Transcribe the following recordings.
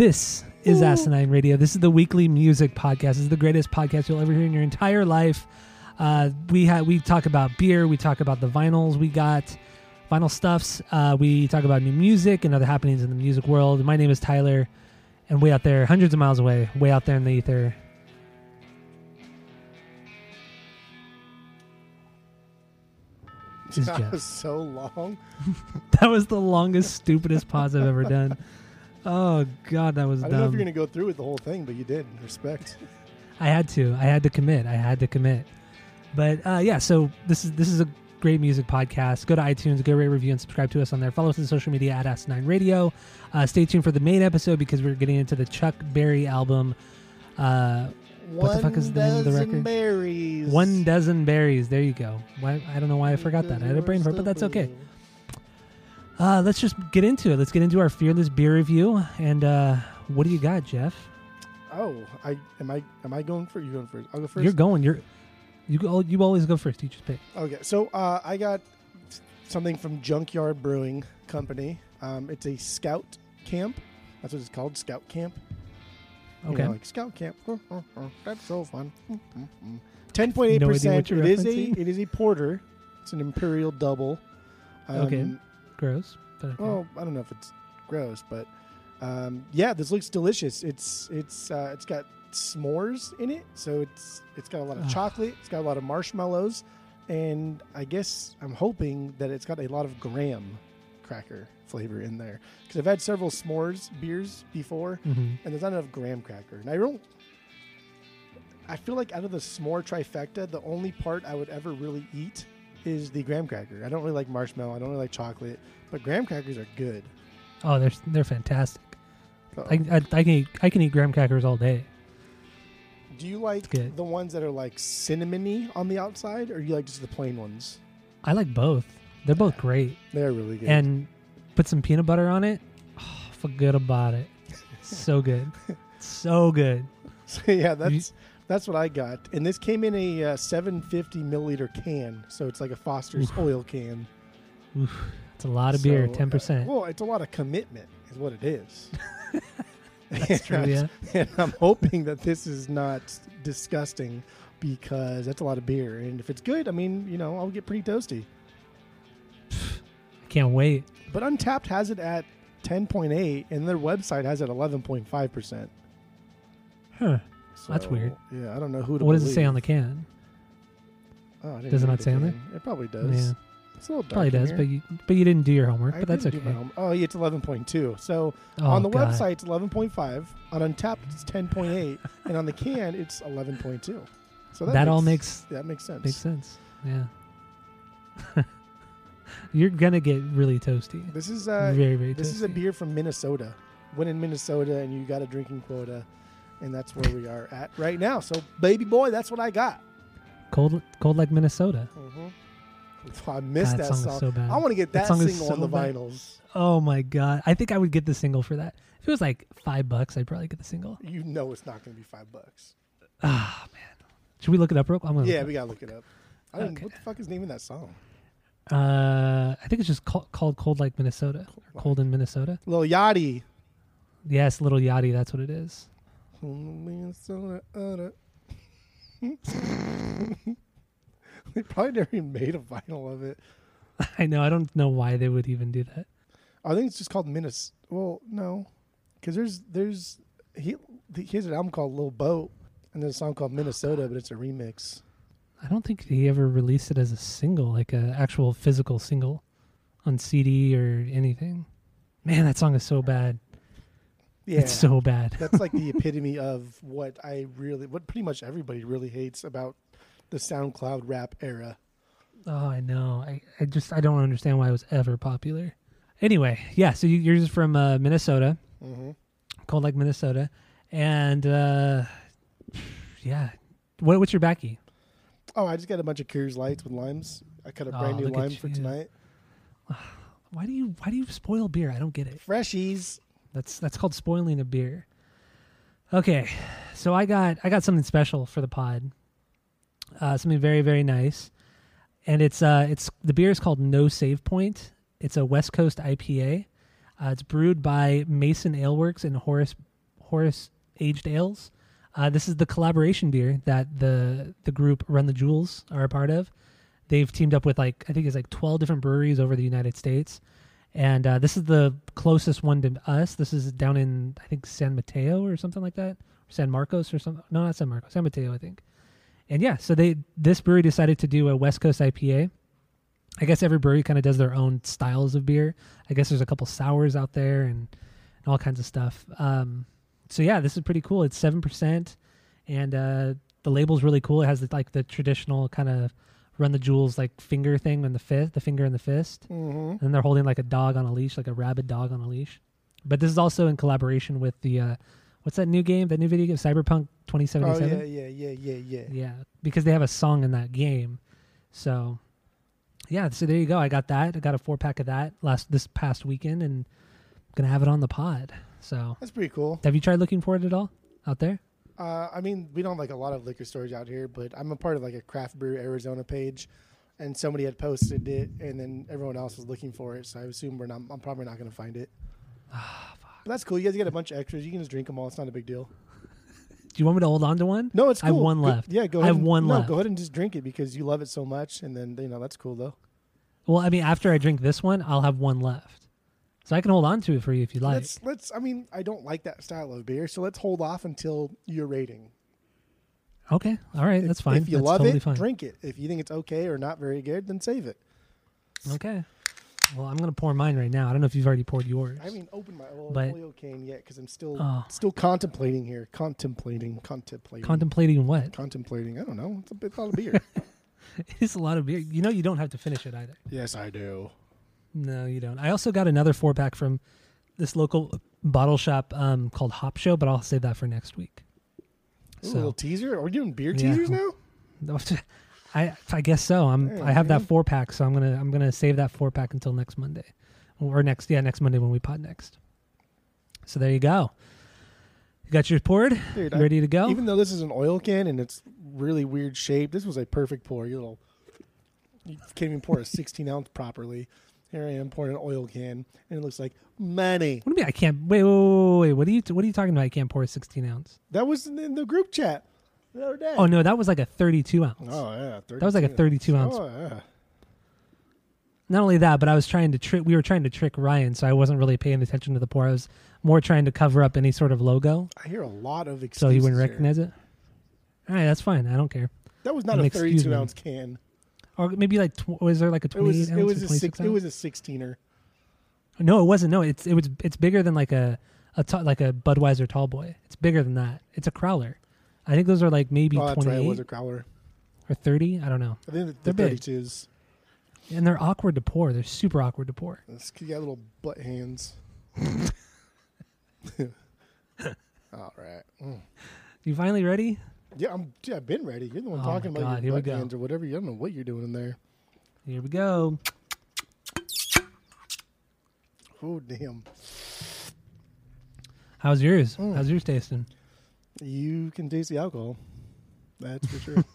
This is Asinine Radio. This is the weekly music podcast. This is the greatest podcast you'll ever hear in your entire life. Uh, we ha- we talk about beer. We talk about the vinyls we got, vinyl stuffs. Uh, we talk about new music and other happenings in the music world. My name is Tyler, and way out there, hundreds of miles away, way out there in the ether. is That was so long. That was the longest, stupidest pause I've ever done. Oh God, that was I don't know if you're gonna go through with the whole thing, but you did. Respect. I had to. I had to commit. I had to commit. But uh, yeah, so this is this is a great music podcast. Go to iTunes, go rate, review, and subscribe to us on there. Follow us on social media at S9 Radio. Uh, stay tuned for the main episode because we're getting into the Chuck Berry album. Uh, What the fuck is the name of the dozen record? Berries. One dozen berries. There you go. Why, I don't know why I forgot that. I had a brain fart, but that's okay. Uh, let's just get into it. Let's get into our fearless beer review. And uh, what do you got, Jeff? Oh, I am I am I going for you going first? I'll go 1st You're going. You're you go. You always go first. You just pick. Okay, so uh, I got something from Junkyard Brewing Company. Um, it's a Scout Camp. That's what it's called, Scout Camp. You Okay. know, like Scout Camp. That's so fun. Ten point eight percent. It is a it is a porter. It's an imperial double. Um, Okay. Gross. But okay. Well, I don't know if it's gross, but um, yeah, this looks delicious. It's it's uh, it's got s'mores in it, so it's it's got a lot of chocolate. It's got a lot of marshmallows, and I guess I'm hoping that it's got a lot of graham cracker flavor in there because I've had several s'mores beers before, Mhm. and there's not enough graham cracker. And I don't. I feel like out of the s'more trifecta, the only part I would ever really eat is the graham cracker. I don't really like marshmallow. I don't really like chocolate, but graham crackers are good. Oh, they're they're fantastic. I, I, I can eat I can eat graham crackers all day. do you like the ones that are like cinnamony on the outside, or you like just the plain ones? I like both. They're both great. They're really good. And put some peanut butter on it. Oh, forget about it. so good. so good. so, yeah, that's that's what I got. And this came in a uh, 750 milliliter can, so it's like a Foster's oil can. Oof, it's a lot of beer. So, Ten uh, percent. well, it's a lot of commitment, is what it is. That's true. Yeah. and I'm hoping that this is not disgusting because that's a lot of beer. And if it's good, I mean, you know, I'll get pretty toasty. I can't wait. But Untappd has it at 10.8, and their website has it 11.5 percent. Huh. That's weird. Yeah, I don't know who to. What does it say believe. on the can? Oh, I didn't Does it read not the say on can. It probably does. Yeah. It's a little dark. Probably in does, here. but you but you didn't do your homework. I but that's didn't okay. do my home- Oh, yeah, it's 11.2. So Oh, on the God. website, it's 11.5. On Untappd, it's 10.8, and on the can, it's 11.2. So that, all makes that makes sense. makes sense. Yeah. You're gonna get really toasty. This is uh, very very. this is a toasty. beer from Minnesota. Went in Minnesota, and you got a drinking quota, and that's where we are at right now. So, baby boy, that's what I got. cold cold like Minnesota. Mm-hmm. I missed God, that song song. so bad. I want to get That that, single on so the bad. vinyls. Oh my god! I think I would get the single for that. If it was like five bucks, I'd probably get the single. You know it's not going to be five bucks. Ah man, should we look it up real? quick? Yeah, we gotta look it up. I didn't, Okay. What the fuck is the name of that song? Uh, I think it's just called, called "Cold Like Minnesota." or Cold in Minnesota. Lil Yachty. Yes, Little Yachty. That's what it is. Minnesota. they probably never even made a vinyl of it. I know. I don't know why they would even do that. I think it's just called Minnes. Well, no, because there's there's he he has an album called Little Boat, and there's a song called Minnesota, but it's a remix. I don't think he ever released it as a single, like an actual physical single, on CD or anything. Man, that song is so bad. Yeah, It's so bad. that's like the epitome of what I really, what pretty much everybody really hates about the SoundCloud rap era. Oh, I know. I, I just I don't understand why it was ever popular. Anyway, yeah. So you, you're just from uh, Minnesota, Mm-hmm. Cold Lake, Minnesota, and uh, yeah. What, what's your backy? Oh, I just got a bunch of Coors Lights with limes. I cut a Oh, brand new lime for tonight. Why do you why do you spoil beer? I don't get it. Freshies. That's that's called spoiling a beer. Okay, so I got I got something special for the pod. Uh, something very very nice, and it's uh it's the beer is called No Save Point. It's a West Coast IPA. Uh, it's brewed by Mason Ale Works and Horus Horus Aged Ales. Uh, this is the collaboration beer that the the group Run the Jewels are a part of. They've teamed up with like I think it's like twelve different breweries over the United States, and uh, this is the closest one to us. This is down in I think San Mateo or something like that, San Marcos or something. No, not San Marcos, San Mateo, I think. And yeah, so they this brewery decided to do a West Coast IPA. I guess every brewery kind of does their own styles of beer. I guess there's a couple sours out there and, and all kinds of stuff. Um, so yeah, this is pretty cool. It's seven percent, and uh, the label's really cool. It has the, like the traditional kind of run the jewels like finger thing and the fist, the finger and the fist Mm-hmm. and they're holding like a dog on a leash, like a rabid dog on a leash. But this is also in collaboration with the uh, what's that new game? That new video game, Cyberpunk 2077. Oh 2077. yeah, yeah, yeah, yeah, yeah. yeah, because they have a song in that game. So yeah, so there you go. I got that. I got a four pack of that last this past weekend, and gonna have it on the pod. So That's pretty cool. have you tried looking for it at all out there? Uh, I mean, we don't have like a lot of liquor stores out here, but I'm a part of like a craft brew Arizona page, and somebody had posted it, and then everyone else was looking for it. So I assume we're not. I'm probably not going to find it. but that's cool. You guys get a bunch of extras. You can just drink them all. It's not a big deal. Do you want me to hold on to one? No, it's I cool. have one Go- left. yeah, go I ahead. have and- one no, left. go ahead and just drink it because you love it so much, and then you know that's cool though. Well, I mean, after I drink this one, I'll have one left, so I can hold on to it for you if you like. Let's let's. I mean, I don't like that style of beer, so let's hold off until your rating. Okay, all right, If- that's fine. If you that's love totally it, fine. drink it. If you think it's okay or not very good, then save it. Okay. Well, I'm gonna pour mine right now. I don't know if you've already poured yours. I haven't opened my oil, But- oil can yet because I'm still Oh. still contemplating here. Contemplating, contemplating, contemplating what? contemplating. I don't know. It's a bit lot of beer. It's a lot of beer. You know, you don't have to finish it either. yes, I do. No, you don't. I also got another four pack from this local bottle shop um, called Hop Show, but I'll save that for next week. Ooh, a little So teaser. Are we doing beer Yeah. teasers now? I I guess so. I'm I have that four pack, so I'm gonna I'm gonna save that four pack until next Monday, or next yeah next Monday when we pod next. So there you go. You got yours poured. Dude, You I- ready to go? even though this is an oil can and it's really weird shape, this was a perfect pour. You little, you can't even pour a 16 ounce properly. Here I am pouring an oil can, and it looks like money. What do you mean I can't? Wait, wait, wait, wait. What are you What are you talking about? I can't pour a 16 ounce. That was in- the group chat the other day. Oh no, that was like a 32 ounce. Oh yeah, 32. That was like a 32 ounce. Oh yeah. Not only that, but I was trying to trick. We were trying to trick Ryan, so I wasn't really paying attention to the pour. I was more trying to cover up any sort of logo, I hear a lot of excuses. so he wouldn't here. recognize it. All right, that's fine. I don't care. That was not An a 32 ounce can. Or maybe like tw- was there like a It 28 was it was a 26 six, ounce? it was a 16er. no, it wasn't. No, it's it was it's bigger than like a a like a Budweiser tall boy. It's bigger than that. It's a crowler. I think those are like maybe Oh, that's right. 28 It was a crowler. or 30. I don't know. I think the, big. 32s. And they're awkward to pour. They're super awkward to pour. It's, you got little butt hands. All right. Mm. You finally ready? Yeah, I'm. Yeah, I've been ready. You're the one Oh talking my about God, your here we butt go. hands or whatever. You don't know what you're doing in there. Here we go. Oh damn! How's yours? Mm. How's yours tasting? You can taste the alcohol. That's for sure.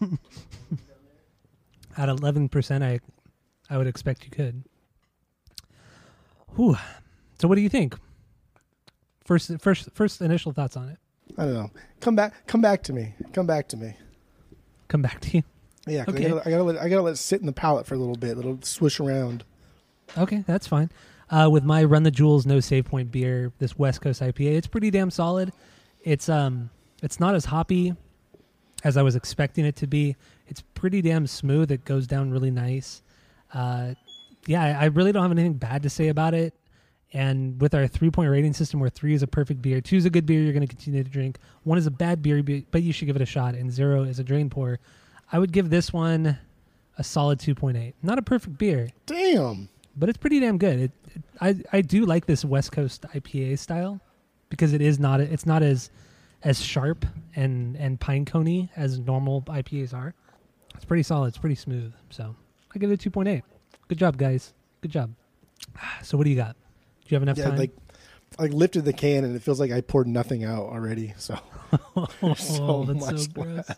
At 11%, I I would expect you could. Whew. So what do you think? First first first initial thoughts on it. I don't know. Come back. Come back to me. Come back to me. Come back to you. Yeah, 'cause Okay. I, gotta, I gotta let I gotta let it sit in the palate for a little bit. It'll swish around. Okay, that's fine. Uh, with my Run the Jewels No Save Point beer, this West Coast IPA, it's pretty damn solid. It's um, it's not as hoppy as I was expecting it to be. It's pretty damn smooth. It goes down really nice. Uh, yeah, I I really don't have anything bad to say about it. And with our three point rating system, where three is a perfect beer, two is a good beer you're going to continue to drink, one is a bad beer, but you should give it a shot, and zero is a drain pour. I would give this one a solid 2.8. Not a perfect beer, Damn. but it's pretty damn good. It, it, I I do like this West Coast IPA style because it is not it's not as as sharp and and pine coney as normal IPAs are. It's pretty solid. It's pretty smooth. So I give it a 2.8. Good job, guys. Good job. So what do you got? Do you have enough Yeah, time? like I like lifted the can and it feels like I poured nothing out already. So oh, so that's much so gross.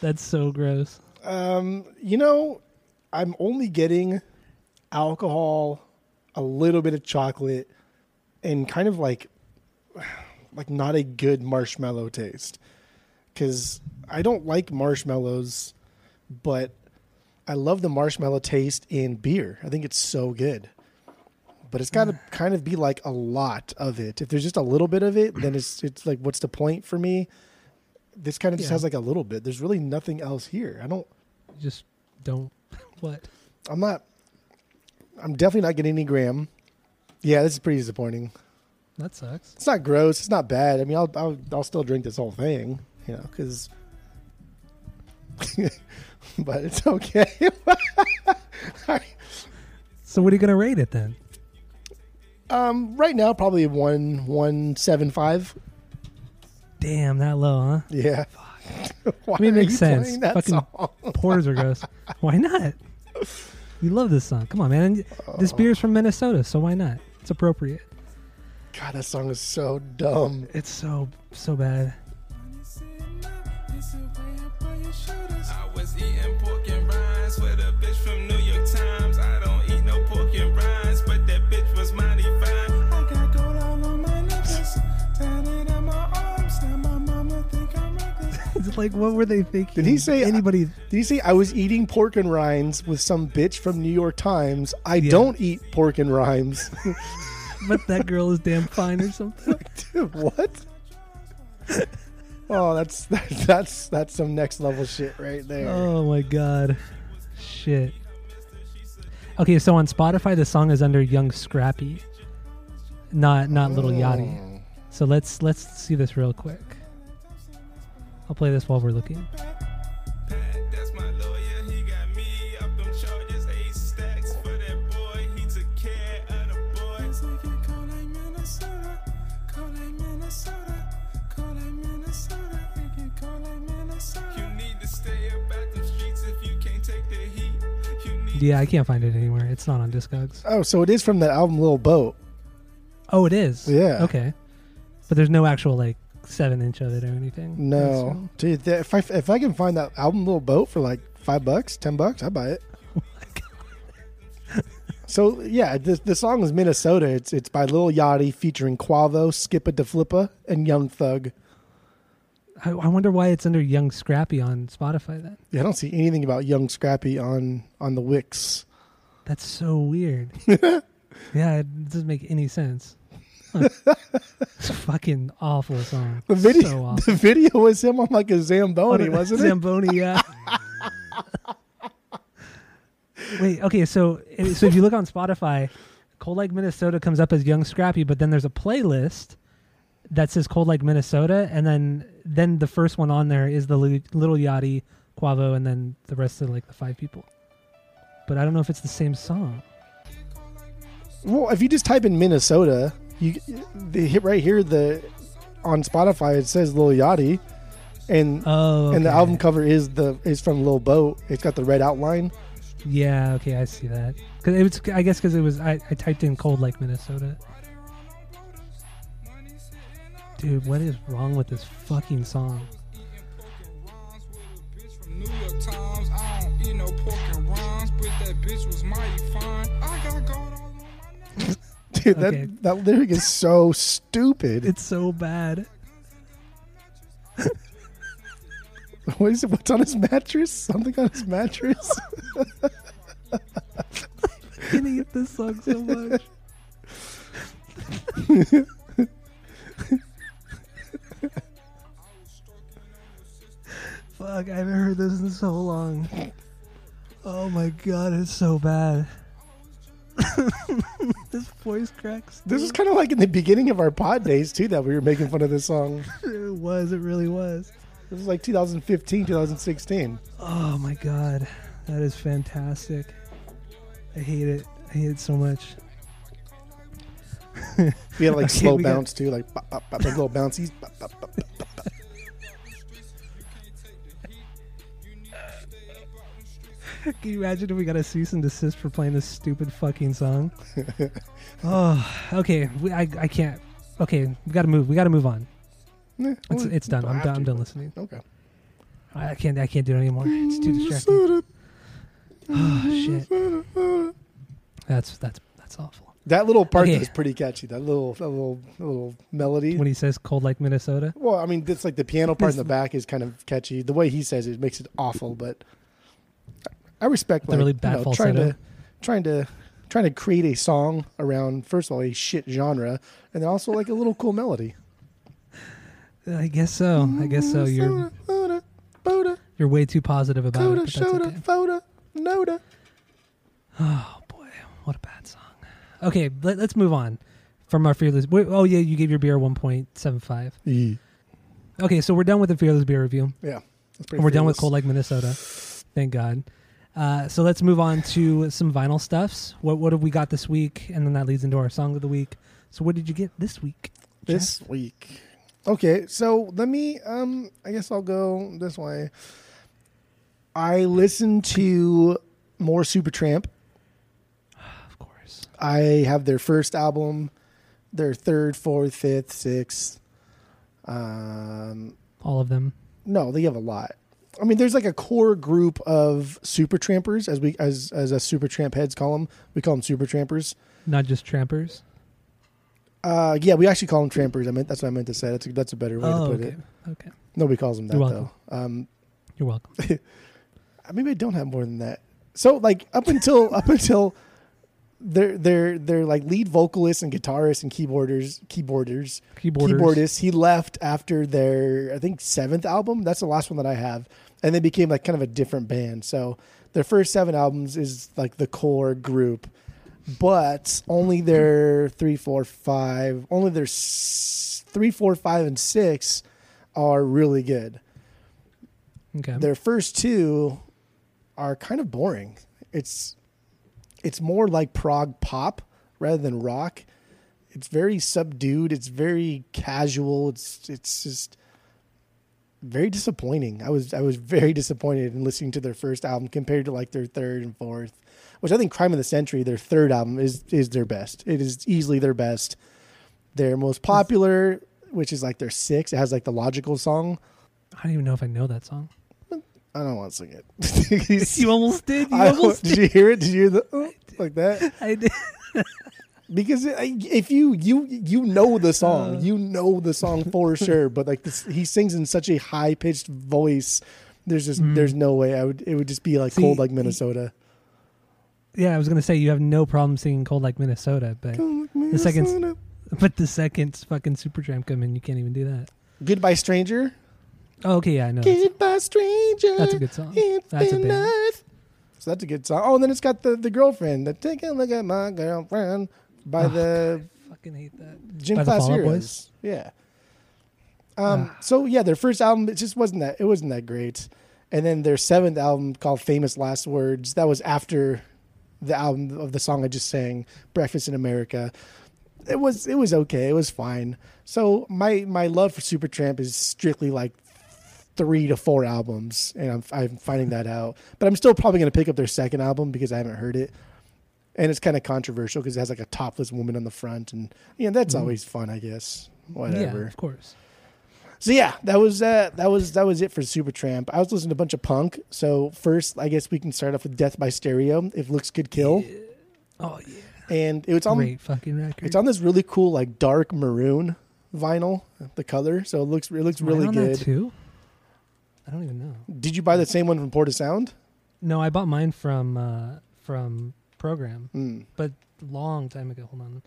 That's so gross. Um, you know, I'm only getting alcohol, a little bit of chocolate, and kind of like like not a good marshmallow taste. Cuz I don't like marshmallows, but I love the marshmallow taste in beer. I think it's so good. But it's got to mm. kind of be like a lot of it. If there's just a little bit of it, then it's it's like what's the point for me? This kind of just Yeah. has like a little bit. There's really nothing else here. I don't Just don't. What? I'm not. I'm definitely not getting any gram. Yeah, this is pretty disappointing. That sucks. It's not gross. It's not bad. I mean, I'll I'll, I'll still drink this whole thing, you know, because. but it's okay. So what are you gonna rate it then? Um, right now, probably one one seven five. Damn, that low, huh? Yeah. Why I mean, it makes sense. Fucking? Pours are gross. Why not? You love this song. Come on, man. This beer is from Minnesota, so why not? It's appropriate. God, that song is so dumb. It's so so bad. like, what were they thinking? Did he say- anybody? Did he say I was eating pork and rinds with some bitch from New York Times? I Yeah. don't eat pork and rinds. but that girl is damn fine or something. Dude, what? oh, that's that's that's that's some next level shit right there. Oh my god, shit. Okay, so on Spotify, the song is under Young Scrappy, not not Little Yachty. Mm. So let's let's see this real quick. I'll play this while we're looking. That's my lawyer, he got me up them charges, eight stacks for that boy. He took care of the boys. Like it cold like Minnesota, cold like Minnesota, cold like Minnesota, it get cold like Minnesota. You need to stay up at the streets if you can't take the heat. You need Yeah, I can't find it anywhere. It's not on Discogs. Oh, so it is from that album Little Boat. Oh, it is. Yeah. Okay, but there's no actual like seven inch of it or anything. No, dude, that, if I if I can find that album Little Boat for like five bucks, ten bucks, I buy it. Oh so yeah, the the song is Minnesota. It's it's by Lil Yachty featuring Quavo, Skippa Da Flippa, and Young Thug. I, I wonder why it's under Young Scrappy on Spotify. Then Yeah, I don't see anything about Young Scrappy on on the Wix. that's so weird. yeah, it doesn't make any sense. It's a fucking awful song. The video, so awful. the video was him on like a Zamboni, oh, wasn't it? Zamboni, yeah. Wait, okay, so eh, so if you look on Spotify, Cold Lake Minnesota comes up as Young Scrappy, but then there's a playlist that says Cold Lake Minnesota, and then then the first one on there is the Li- Little Yachty, Quavo, and then the rest of like the five people. But I don't know if it's the same song. Well, if you just type in Minnesota, you the hit right here the on Spotify it says Lil Yachty, and Oh, and the album cover is the is from Lil Boat. It's got the red outline. Yeah, okay, I see that. Cause it was, I guess, because it was. I, I typed in Cold like Minnesota. Dude, what is wrong with this fucking song? bitch from New York Times. I don't eat no pork and rinds, but that bitch was mighty fine. I got gold all on my neck. Dude, Okay. that that lyric is so stupid. It's so bad. what is it? What's on his mattress? Something on his mattress? I hate this song so much. Fuck, I haven't heard this in so long. Oh my god, it's so bad. this voice cracks. this is kind of like in the beginning of our pod days too that we were making fun of this song. It was. It really was. This was like 2015, 2016. Oh my god, that is fantastic. I hate it. I hate it so much. We had like Okay, slow we got- bounce too, like, bop, bop, bop, like little bouncies. Bop, bop, bop, bop. Can you imagine if we got a cease and desist for playing this stupid fucking song? oh, okay. We, I I can't. Okay, we got to move. We got to move on. Eh, It's well, it's done. I'm done. I'm done listening. Okay. I can't. I can't do it anymore. It's too distracting. Oh shit. That's that's that's awful. That little part Okay. is pretty catchy. That little, that little, little melody. When he says "cold like Minnesota," well, I mean, it's like the piano part in the back is kind of catchy. The way he says it makes it awful, but I respect like, really you bad know, trying to, trying to, trying to create a song around first of all a shit genre, and then also like a little cool melody. I guess so. I guess so. You're you're way too positive about it. Coda, that's Shoda, okay. Foda, Noda. Oh boy, what a bad song. Okay, let, us move on from our fearless. Wait, oh yeah, you gave your beer one point seven five. Yeah, Okay, so we're done with the fearless beer review. pretty. And we're done with. Cold Lake, Minnesota. Thank God. Uh, so let's move on to some vinyl stuffs. What what have we got this week? And then that leads into our song of the week. So what did you get this week? this week. Okay, so let me. Um, I guess I'll go this way. I listened to more Supertramp. Of course. I have their first album, their third, fourth, fifth, sixth. Um, All of them. no, they have a lot. I mean, there's like a core group of super trampers, as we as as us super tramp heads call them. We call them super trampers. Not just trampers. Uh, yeah, we actually call them trampers. I meant that's what I meant to say. That's a, that's a better way Oh, to put okay. it. Okay. Nobody calls them that You're though. Um, You're welcome. maybe I don't have more than that. So like up until up until their their their like lead vocalists and guitarists and keyboarders keyboarders Keyboarders. he left after their I think seventh album. That's the last one that I have, and they became like kind of a different band. So their first seven albums is like the core group, but only their three, four, five, only their s- three, four, five, and six are really good. Okay. Their first two are kind of boring. It's it's more like prog pop rather than rock. It's very subdued. It's very casual. It's it's just very disappointing. I was I was very disappointed in listening to their first album compared to like their third and fourth, which I think Crime of the Century, their third album is is their best. It is easily their best. Their most popular, which is like their sixth, it has like the logical song. I don't even know if I know that song. I don't want to sing it. You almost did. You I, almost did you hear it? Did you hear the uh, like that? I did. Because if you you you know the song, Uh. you know the song for sure. But like this, he sings in such a high pitched voice. There's just Mm. there's no way I would. It would just be like See, cold like Minnesota. Yeah, I was gonna say you have no problem singing "Cold Like Minnesota," but The second- but the second fucking Supertramp come in, you can't even do that. Goodbye Stranger. Oh, okay, yeah, I know. That's, Goodbye Stranger. that's a good song. It's That's a been band. nice. So that's a good song. Oh, and then it's got the the girlfriend. The take a look at my girlfriend by Oh, the Fucking hate that. Gym By the Class Fall Out Heroes. Boys? Yeah. Um. Ah. So yeah, their first album it just wasn't that it wasn't that great, and then their seventh album called Famous Last Words that was after the album of the song I just sang, Breakfast in America. It was it was okay. It was fine. So my my love for Supertramp is strictly like three to four albums, and I'm I'm finding that out. But I'm still probably gonna pick up their second album because I haven't heard it. And it's kind of controversial because it has like a topless woman on the front, and you know that's Mhm. always fun, I guess. Yeah, Whatever. of course. So yeah, that was uh, that was that was it for Supertramp. I was listening to a bunch of punk. So first, I guess we can start off with Death by Stereo. If looks could kill, Oh yeah, and it's on great fucking record. it's on this really cool like dark maroon vinyl, the color. So it looks it looks really good. too. I don't even know. Did you buy the same one from Porta Sound? No, I bought mine from uh from Program, Hmm. but long time ago. Hold on, I'm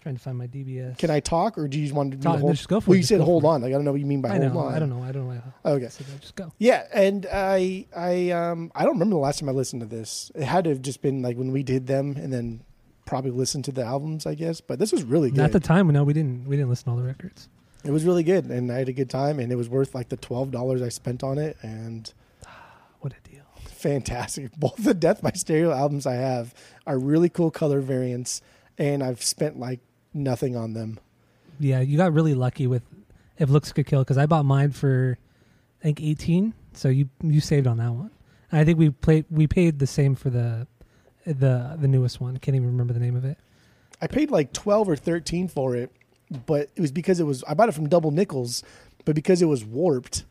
trying to find my DBS. Can I talk, or do you just want to do Talk- hold? just go for well, it, you said hold on. Like I don't know what you mean by I hold know. on. I don't know. I don't know. Okay. So just go. Yeah, and I I um I don't remember the last time I listened to this. It had to have just been like when we did them, and then probably listened to the albums, I guess. But this was really good. At the time, no, we didn't. We didn't listen to all the records. It was really good, and I had a good time, and it was worth like the twelve dollars I spent on it, and What a deal. fantastic. Both the Death by Stereo albums I have are really cool color variants, and I've spent like nothing on them. Yeah, you got really lucky with if looks could kill because I bought mine for I think eighteen, so you you saved on that one. And I think we played we paid the same for the the the newest one. Can't even remember the name of it. I paid like twelve or thirteen for it, but it was because it was I bought it from Double Nickels, but because it was warped,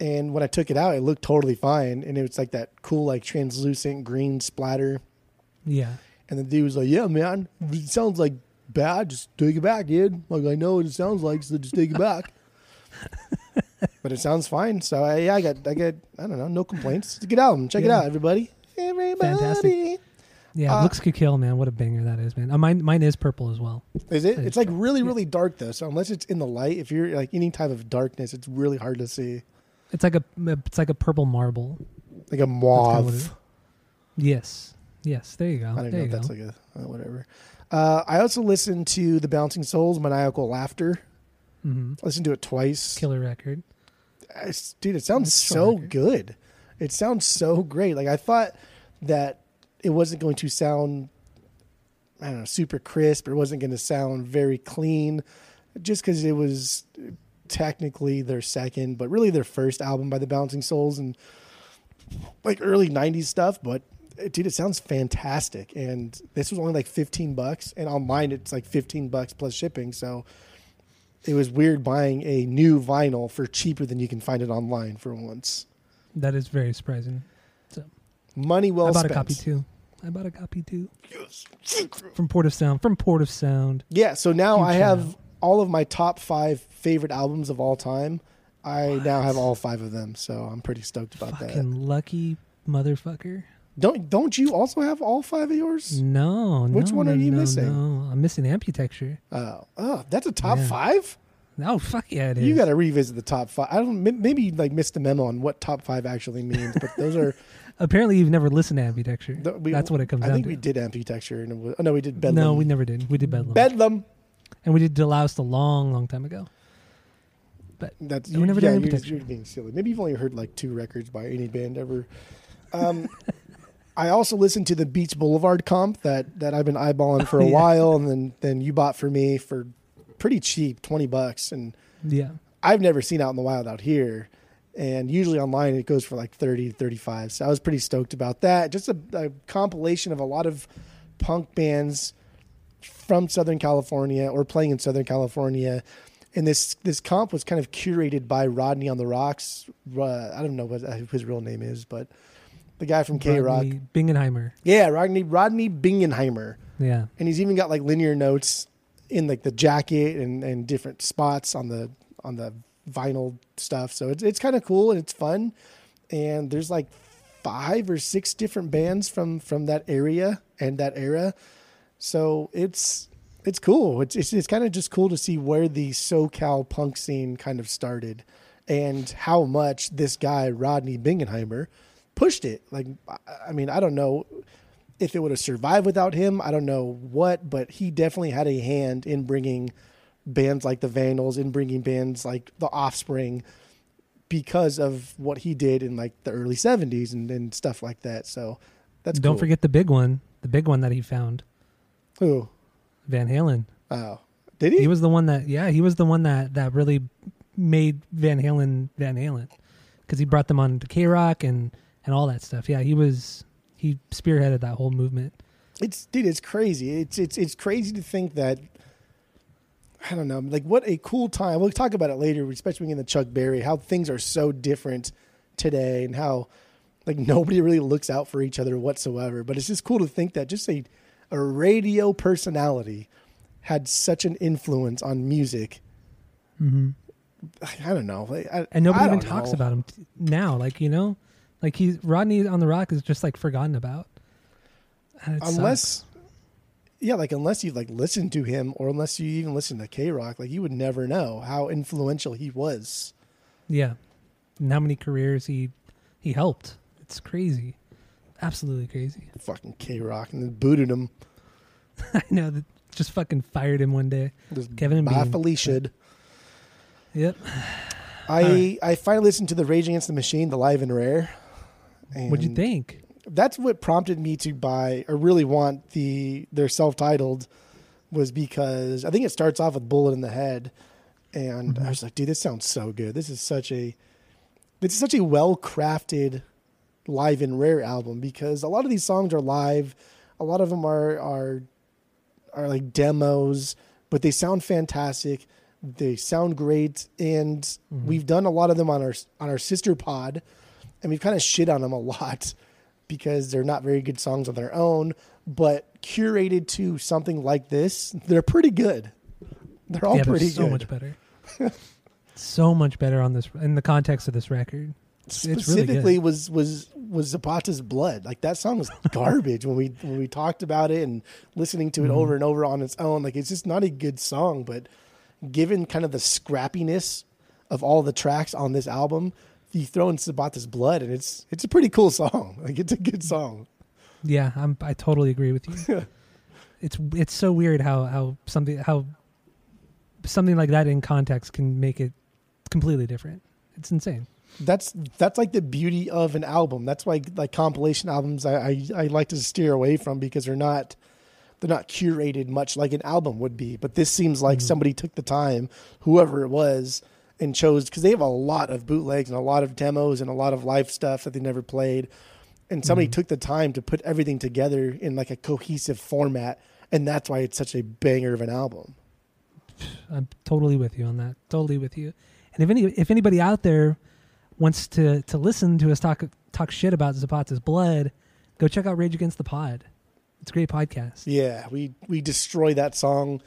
and when I took it out, it looked totally fine, and it was like that cool like translucent green splatter. Yeah, And the dude was like, "Yeah, man, it sounds like bad. Just take it back, dude. Like I know what it sounds like, so just take it back." but it sounds fine. So I, yeah, I got, I got, I don't know, no complaints. It's a good album. Check it out, everybody. Everybody, Fantastic. Yeah. Uh, looks could kill, man. What a banger that is, man. Uh, mine mine is purple as well. is it? It's like dark. really, Yeah. really dark though. So unless it's in the light, if you're like any type of darkness, it's really hard to see. It's like a it's like a purple marble. Like a mauve. what it is. Yes, yes. There you go. I don't there know if go. that's like a uh, whatever. Uh, I also listened to the Bouncing Souls Maniacal Laughter. Mm-hmm. I listened to it twice. Killer record. It's- dude, it sounds so record. good. It sounds so great. Like I thought that it wasn't going to sound, I don't know, super crisp or wasn't going to sound very clean, just because it was technically their second, but really their first album by the Bouncing Souls and like early '90s stuff. But dude, it sounds fantastic. And this was only like 15 bucks, and online it's like 15 bucks plus shipping. So it was weird buying a new vinyl for cheaper than you can find it online for once. That is very surprising. Money well I bought spent. a copy too. I bought a copy too. Yes. From Port of Sound. From Port of Sound. Yeah, so now Huge I have out. all of my top five favorite albums of all time. I now have all five of them, so I'm pretty stoked about that. Fucking lucky motherfucker. Don't don't you also have all five of yours? No, Which no, one are you no, missing? No, I'm missing Amputechture. Oh, oh, that's a top Yeah. five. No, fuck yeah, it is. You got to revisit the top five. I don't. Maybe you like missed the memo on what top five actually means, but those are. Apparently, you've never listened to Amputechture. the- we- That's what it comes I down think to. we did Amputechture, and it was, oh no, we did Bedlam. No, we never did. We did Bedlam, Bedlam. and we did Deloused a long, long time ago. But That's We never did yeah, You're, you're being silly. Maybe you've only heard like two records by any band ever. Um, I also listened to the Beach Boulevard comp that that I've been eyeballing for a Yeah. while, and then then you bought for me for pretty cheap, twenty bucks, and Yeah, I've never seen out in the wild out here. And usually online it goes for like 30 to 35. So I was pretty stoked about that. Just a, a compilation of a lot of punk bands from Southern California or playing in Southern California. And this this comp was kind of curated by Rodney on the Rocks. Uh, I don't know what his real name is, but the guy from KROQ. Rodney Bingenheimer. Yeah, Rodney Rodney Bingenheimer Yeah, and he's even got like linear notes in like the jacket and, and different spots on the on the vinyl stuff. So it's it's kind of cool and it's fun. And there's like five or six different bands from from that area and that era. So it's it's cool. It's it's, it's kind of just cool to see where the SoCal punk scene kind of started and how much this guy Rodney Bingenheimer pushed it. Like I- I mean, I don't know if it would have survived without him, I don't know what, but he definitely had a hand in bringing bands like the Vandals, and bringing bands like the Offspring, because of what he did in like the early '70s and, and stuff like that. So that's don't cool. forget the big one. The big one that he found, who. Van Halen. Oh, did he? He was the one that, yeah, he was the one that that really made Van Halen Van Halen because he brought them on to KROQ and and all that stuff. Yeah, he was he spearheaded that whole movement. It's dude, it's crazy. It's it's it's crazy to think that I don't know, like what a cool time. We'll talk about it later, especially in the Chuck Berry, how things are so different today and how like nobody really looks out for each other whatsoever. But it's just cool to think that just a a radio personality had such an influence on music. Mm-hmm. I don't know. Like, I, And nobody even talks know. about him t- now. Like you know, like he's Rodney on the ROQ is just like forgotten about. Unless sucks. Yeah like unless you like listened to him or unless you even listen to KROQ like you would never know how influential he was yeah, and how many careers he he helped. It's crazy, absolutely crazy. fucking KROQ and then booted him I know that just fucking fired him one day. just Kevin by Bean. felicia Yep. I right. I finally listened to the Rage Against the Machine, the live and rare. And What'd you think? That's what prompted me to buy or really want the their self titled was because I think it starts off with Bullet in the Head, and Mm-hmm. I was like, dude, this sounds so good. This is such a this is such a well crafted live and rare album because a lot of these songs are live, a lot of them are are are like demos, but they sound fantastic. They sound great, and Mm-hmm. we've done a lot of them on our on our sister pod, and we've kind of shit on them a lot because they're not very good songs on their own. But curated to something like this, they're pretty good. They're all yeah, they're pretty so good. much better. so much better on this in the context of this record. Really specifically good. was was was Zapata's blood. Like that song was garbage when we when we talked about it and listening to it Mm-hmm. over and over on its own. Like it's just not a good song. But given kind of the scrappiness of all the tracks on this album, you throw in Zapata's blood and it's it's a pretty cool song. Like it's a good song. Yeah, I'm. I totally agree with you. it's it's so weird how how something how something like that in context can make it completely different. It's insane. That's that's like the beauty of an album. That's why like compilation albums I, I, I like to steer away from because they're not they're not curated much like an album would be. But this seems like mm. somebody took the time, whoever it was, and chose because they have a lot of bootlegs and a lot of demos and a lot of live stuff that they never played. And somebody mm-hmm. took the time to put everything together in like a cohesive format, and that's why it's such a banger of an album. I'm totally with you on that. Totally with you. And if any if anybody out there wants to to listen to us talk talk shit about Zapata's blood, go check out Rage Against the Pod. It's a great podcast. Yeah, we we destroy that song,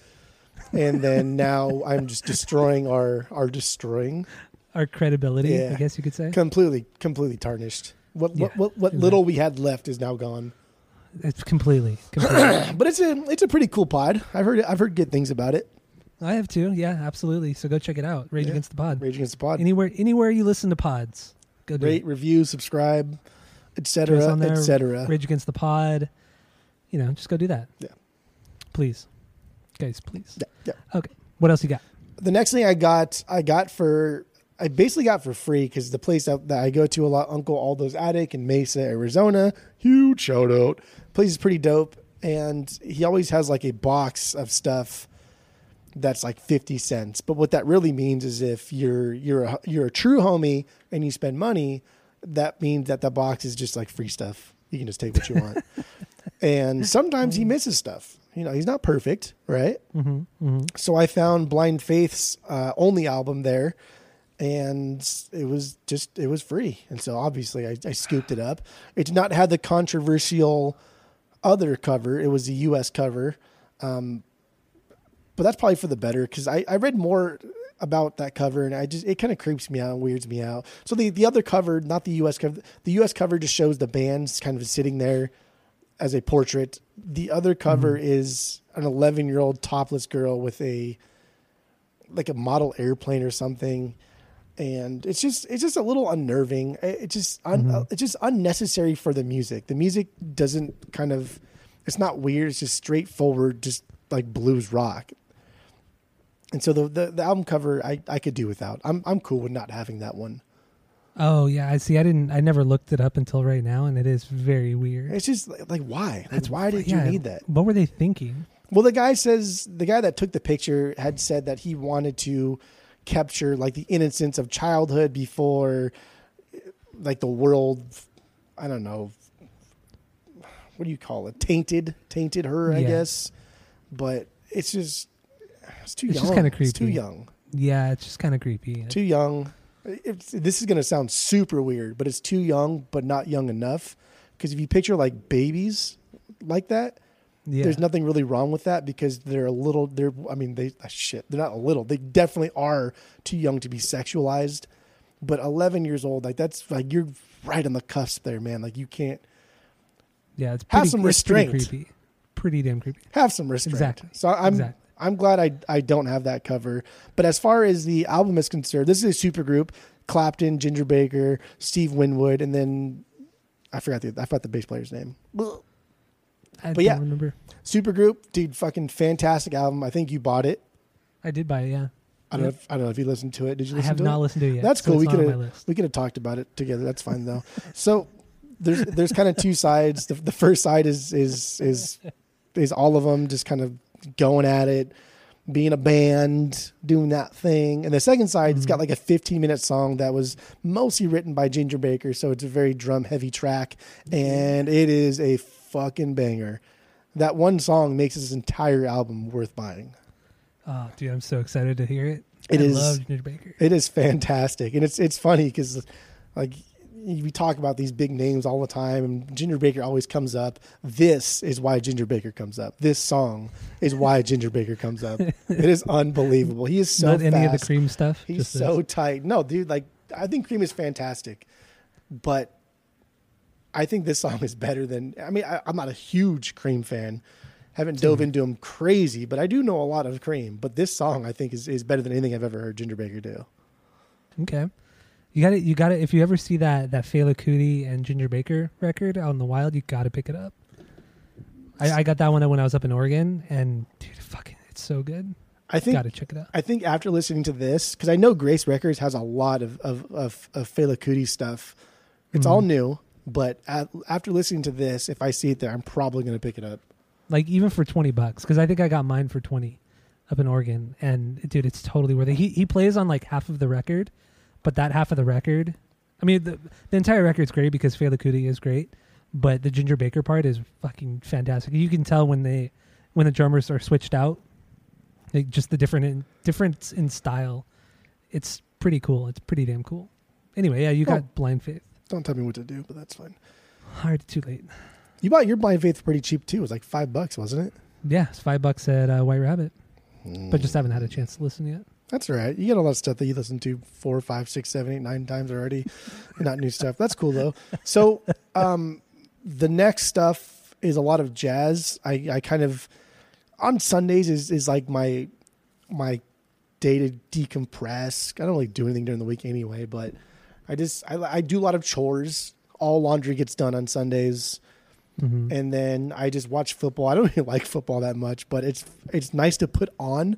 and then now I'm just destroying our our destroying Our credibility, Yeah. I guess you could say. completely completely tarnished. What Yeah, what what, what exactly. little we had left is now gone. It's completely, completely. But it's a it's a pretty cool pod. I've heard I've heard good things about it. I have too. Yeah, absolutely. So go check it out. Rage Yeah. Against the Pod. Rage Against the Pod. Anywhere, anywhere you listen to pods, go do Rate, it. review, subscribe, etc. etc. Rage Against the Pod. You know, just go do that. Yeah. Please, guys, please. Yeah. Okay. What else you got? The next thing I got, I got for I basically got for free because the place that, that I go to a lot, Uncle Aldo's Attic in Mesa, Arizona. Huge shout out. Place is pretty dope, and he always has like a box of stuff that's like 50 cents. But what that really means is if you're you're a, you're a true homie and you spend money, that means that the box is just like free stuff. You can just take what you want. and sometimes he misses stuff. You know, he's not perfect, right? Mm-hmm, So I found Blind Faith's uh, only album there, and it was just it was free, and so obviously I, I scooped it up. It did not have the controversial other cover; it was the U.S. cover, um, but that's probably for the better because I, I read more about that cover and I just it kind of creeps me out and weirds me out. So the the other cover, not the U.S. cover, the U.S. cover just shows the bands kind of sitting there as a portrait. The other cover mm-hmm. is an 11 year old topless girl with a like a model airplane or something, and it's just it's just a little unnerving. It it just un, mm-hmm. uh, it's just unnecessary for the music. The music doesn't kind of it's not weird. It's just straightforward, just like blues rock. And so the, the the album cover I I could do without. I'm I'm cool with not having that one. Oh yeah, I see. I didn't. I never looked it up until right now, and it is very weird. It's just like, like why? Like, why did Yeah, you need that? What were they thinking? Well, the guy says the guy that took the picture had said that he wanted to capture like the innocence of childhood before like the world I don't know what do you call it? Tainted tainted her, I Yeah. guess. But it's just it's too It's young. just kinda It's too young. Yeah, it's just kind of creepy. Too young. It's, this is going to sound super weird, but it's too young but not young enough because if you picture like babies like that, yeah, there's nothing really wrong with that because they're a little they're i mean they ah, shit they're not a little they definitely are too young to be sexualized but 11 years old like that's like you're right on the cusp there man like you can't yeah. It's have pretty, some it's pretty restraint. creepy. Pretty damn creepy. have some restraint Exactly. so i'm Exactly. I'm glad i i don't have that cover but as far as the album is concerned this is a super group clapton ginger baker steve winwood and then i forgot the i forgot the bass player's name I But don't yeah. remember. super group dude fucking fantastic album i think you bought it I did buy it. Yeah, I don't know. If, I don't know if you listened to it. Did you I listen have to not it? listened to it yet. That's cool. We could have we could have talked about it together. That's fine though. So there's there's kind of two sides. The, the first side is is is is all of them just kind of going at it, being a band, doing that thing. And the second side, it's mm-hmm. got like a 15 minute song that was mostly written by Ginger Baker, so it's a very drum heavy track, and it is a fucking banger. That one song makes this entire album worth buying. Oh, dude, I'm so excited to hear it. It I is- love Ginger Baker. It is fantastic, and it's it's funny because like we talk about these big names all the time, and Ginger Baker always comes up. This is why Ginger Baker comes up. This song is why Ginger Baker comes up. It is unbelievable. He is so Not any of the cream stuff. He's so this. tight. No, dude, like I think Cream is fantastic, but I think this song is better than. I mean, I, I'm not a huge Cream fan. Haven't dove into him crazy, but I do know a lot of Cream. But this song, I think, is, is better than anything I've ever heard Ginger Baker do. Okay. You got it. You got it. If you ever see that that Fela Kuti and Ginger Baker record out in the wild, you got to pick it up. I, I got that one when I was up in Oregon, and dude, fucking, it's so good. I think Got to check it out. I think after listening to this, because I know Grace Records has a lot of of of, of Fela Kuti stuff. It's all mm-hmm. new, but at, after listening to this, if I see it there, I'm probably going to pick it up. Like even for twenty bucks, because I think I got mine for twenty up in Oregon, and dude, it's totally worth it. He he plays on like half of the record, but that half of the record, I mean, the the entire record's great because Fela Kuti is great, but the Ginger Baker part is fucking fantastic. You can tell when they when the drummers are switched out, like just the different in, difference in style. It's pretty cool. It's pretty damn cool. Anyway, yeah, you got Oh. Blind Faith. Don't tell me what to do, but that's fine. Hard too late. You bought your Blind Faith pretty cheap too. It was like five bucks, wasn't it? Yeah, it's five bucks at uh, White Rabbit, but just haven't had a chance to listen yet. That's all right. You get a lot of stuff that you listen to four, five, six, seven, eight, nine times already. Not new stuff. That's cool though. So um, the next stuff is a lot of jazz. I, I kind of on Sundays is is like my my day to decompress. I don't really do anything during the week anyway, but I just I, I do a lot of chores. All laundry gets done on Sundays hmm and then I just watch football. I don't really like football that much, but it's it's nice to put on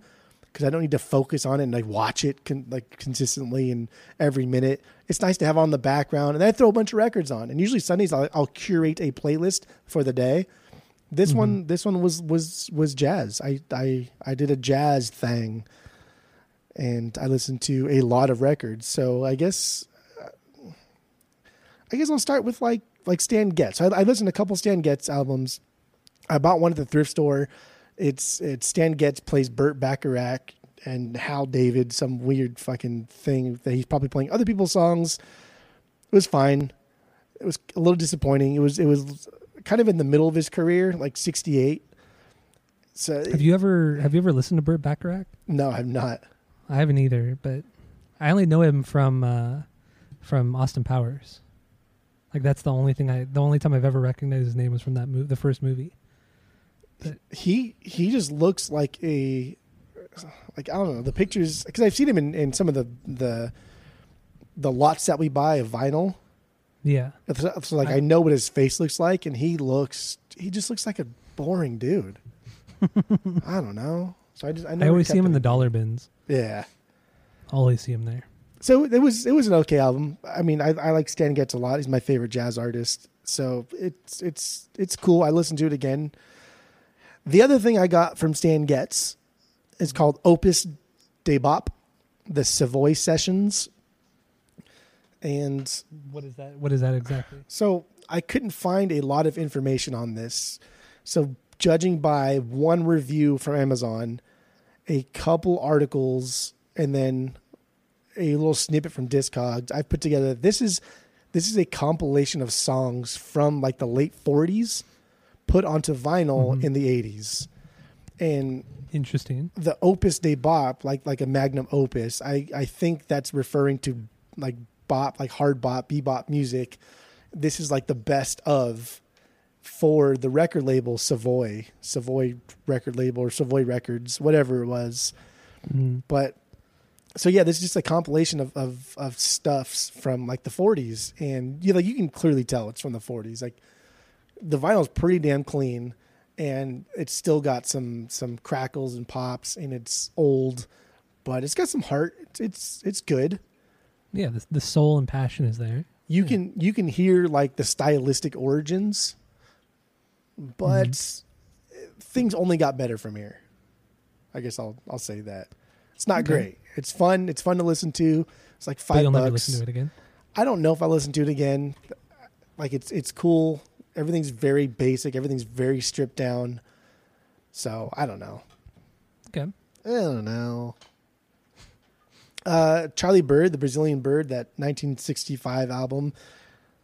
because I don't need to focus on it and like watch it con- like consistently and every minute. It's nice to have on the background, and I throw a bunch of records on. And usually Sundays I'll, I'll curate a playlist for the day. This mm-hmm. one this one was was was jazz. I I I did a jazz thing, and I listened to a lot of records. So I guess uh, I guess I'll start with like like Stan Getz. I, I listened to a couple Stan Getz albums. I bought one at the thrift store. It's it's Stan Getz plays Burt Bacharach and Hal David, some weird fucking thing that he's probably playing other people's songs. It was fine. It was a little disappointing. It was it was kind of in the middle of his career, like sixty eight. So Have you ever have you ever listened to Burt Bacharach? no, I'm not. I haven't either, but I only know him from uh, from Austin Powers. Like that's the only thing I the only time I've ever recognized his name was from that movie, the first movie. He he just looks like a like I don't know the pictures because I've seen him in, in some of the the the lots that we buy of vinyl. Yeah, So, so like I- I, know what his face looks like, and he looks he just looks like a boring dude. I don't know. So I just I, I always see kept him in the dollar bins. yeah. Always see him there. So it was it was an okay album. I mean, I, I like Stan Getz a lot. He's my favorite jazz artist. So it's it's it's cool. I listened to it again. The other thing I got from Stan Getz is called Opus de Bop, the Savoy Sessions. And What is that? What is that exactly? so I couldn't find a lot of information on this. So judging by one review from Amazon, a couple articles, and then a little snippet from Discogs, I've put together this is this is a compilation of songs from like the late 40s put onto vinyl Mhm. in the 80s. And Interesting. the opus de bop like like a magnum opus i i think that's referring to like bop like hard bop bebop music this is like the best of for the record label savoy savoy record label or savoy records whatever it was Mhm. but so yeah this is just a compilation of of, of stuffs from like the 40s and you like you can clearly tell it's from the 40s like the vinyl's pretty damn clean and it's still got some some crackles and pops and it's old but it's got some heart. It's it's, it's good. Yeah, the, the soul and passion is there. You Yeah. can you can hear like the stylistic origins, but Mm-hmm. things only got better from here. I guess I'll I'll say that. It's not Okay. great. It's fun. It's fun to listen to. It's like But five you'll never bucks. listen to it again. I don't know if I listen to it again. Like it's it's cool. Everything's very basic. Everything's very stripped down. So I don't know. Okay. I don't know. Uh, Charlie Byrd, the Brazilian Byrd, that 1965 album.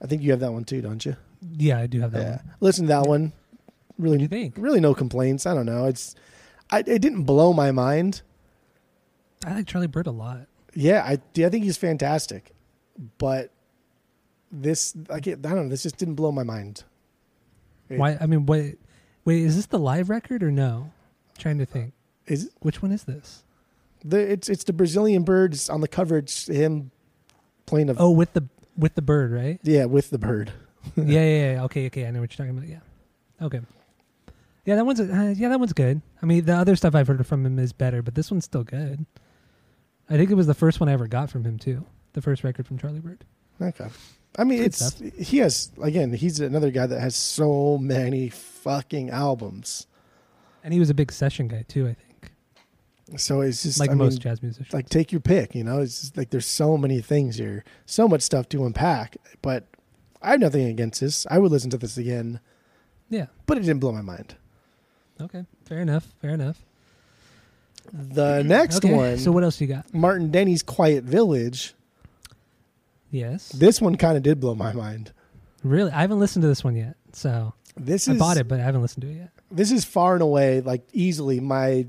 I think you have that one too, don't you? Yeah, I do have that yeah. one. Listen to that one. Really, What do you think? really no complaints. I don't know. It's, I, it didn't blow my mind. I like Charlie Byrd a lot. Yeah, I, yeah, I think he's fantastic, but this, like, it, I don't know. This just didn't blow my mind. It- Why? I mean, wait, wait, is this the live record or no? trying to think. Is Which one is this? the it's it's the Brazilian birds on the cover. It's him playing a Oh, with the with the bird, right? yeah with the bird. yeah, yeah, yeah. Okay, okay. I know what you're talking about. Yeah. Okay. Yeah, that one's uh, yeah, that one's good. I mean, the other stuff I've heard from him is better, but this one's still good. I think it was the first one I ever got from him too. The first record from Charlie Byrd. Okay. I mean, Good it's stuff. he has again. He's another guy that has so many fucking albums. And he was a big session guy too, I think. So it's just Like I most mean, jazz musicians. like take your pick. You know, it's like there's so many things here, so much stuff to unpack. But I have nothing against this. I would listen to this again, yeah. but it didn't blow my mind. Okay. Fair enough. Fair enough. The next okay. one, So what else you got? Martin Denny's Quiet Village. Yes. This one kind of did blow my mind. Really, I haven't listened to this one yet. So This I is bought it, but I haven't listened to it yet. this is far and away like easily my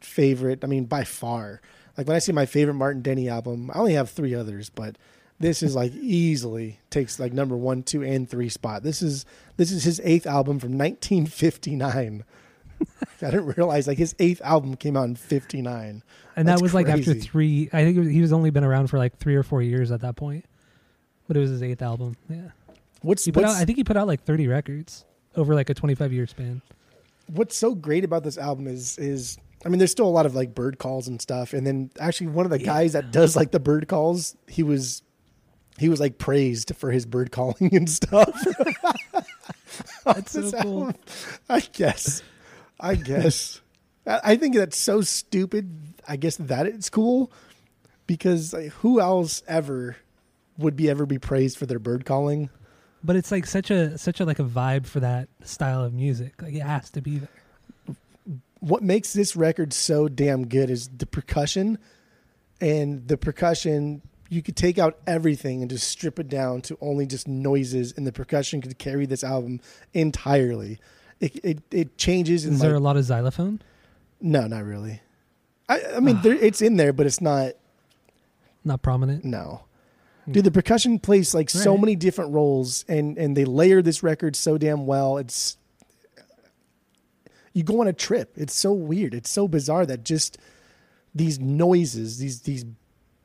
favorite. I mean, by far. Like when I see my favorite Martin Denny album, I only have three others, but this is like easily takes like number one, two, and three spot. This is this is his eighth album from 1959. I didn't realize like his eighth album came out in 59. And That's that was like after three. I think was, he was only been around for like three or four years at that point. But it was his eighth album. Yeah. What's He put what's, out. I think he put out like thirty records over like a twenty-five year span. what's so great about this album is is I mean, there's still a lot of like bird calls and stuff, and then actually one of the guys that does like the bird calls, he was he was like praised for his bird calling and stuff. That's so cool. album, I guess. I guess. I think that's so stupid. I guess that it's cool because like, who else ever would be ever be praised for their bird calling? But it's like such a such a like a vibe for that style of music. Like it has to be there. what makes this record so damn good is the percussion and the percussion you could take out everything and just strip it down to only just noises and the percussion could carry this album entirely it it, it changes Is there like, a lot of xylophone? no not really. I i mean there, it's in there but it's not Not prominent. no. Hmm. Dude the percussion plays like so many different roles and and they layer this record so damn well. It's you go on a trip. It's so weird. It's so bizarre that just these noises these these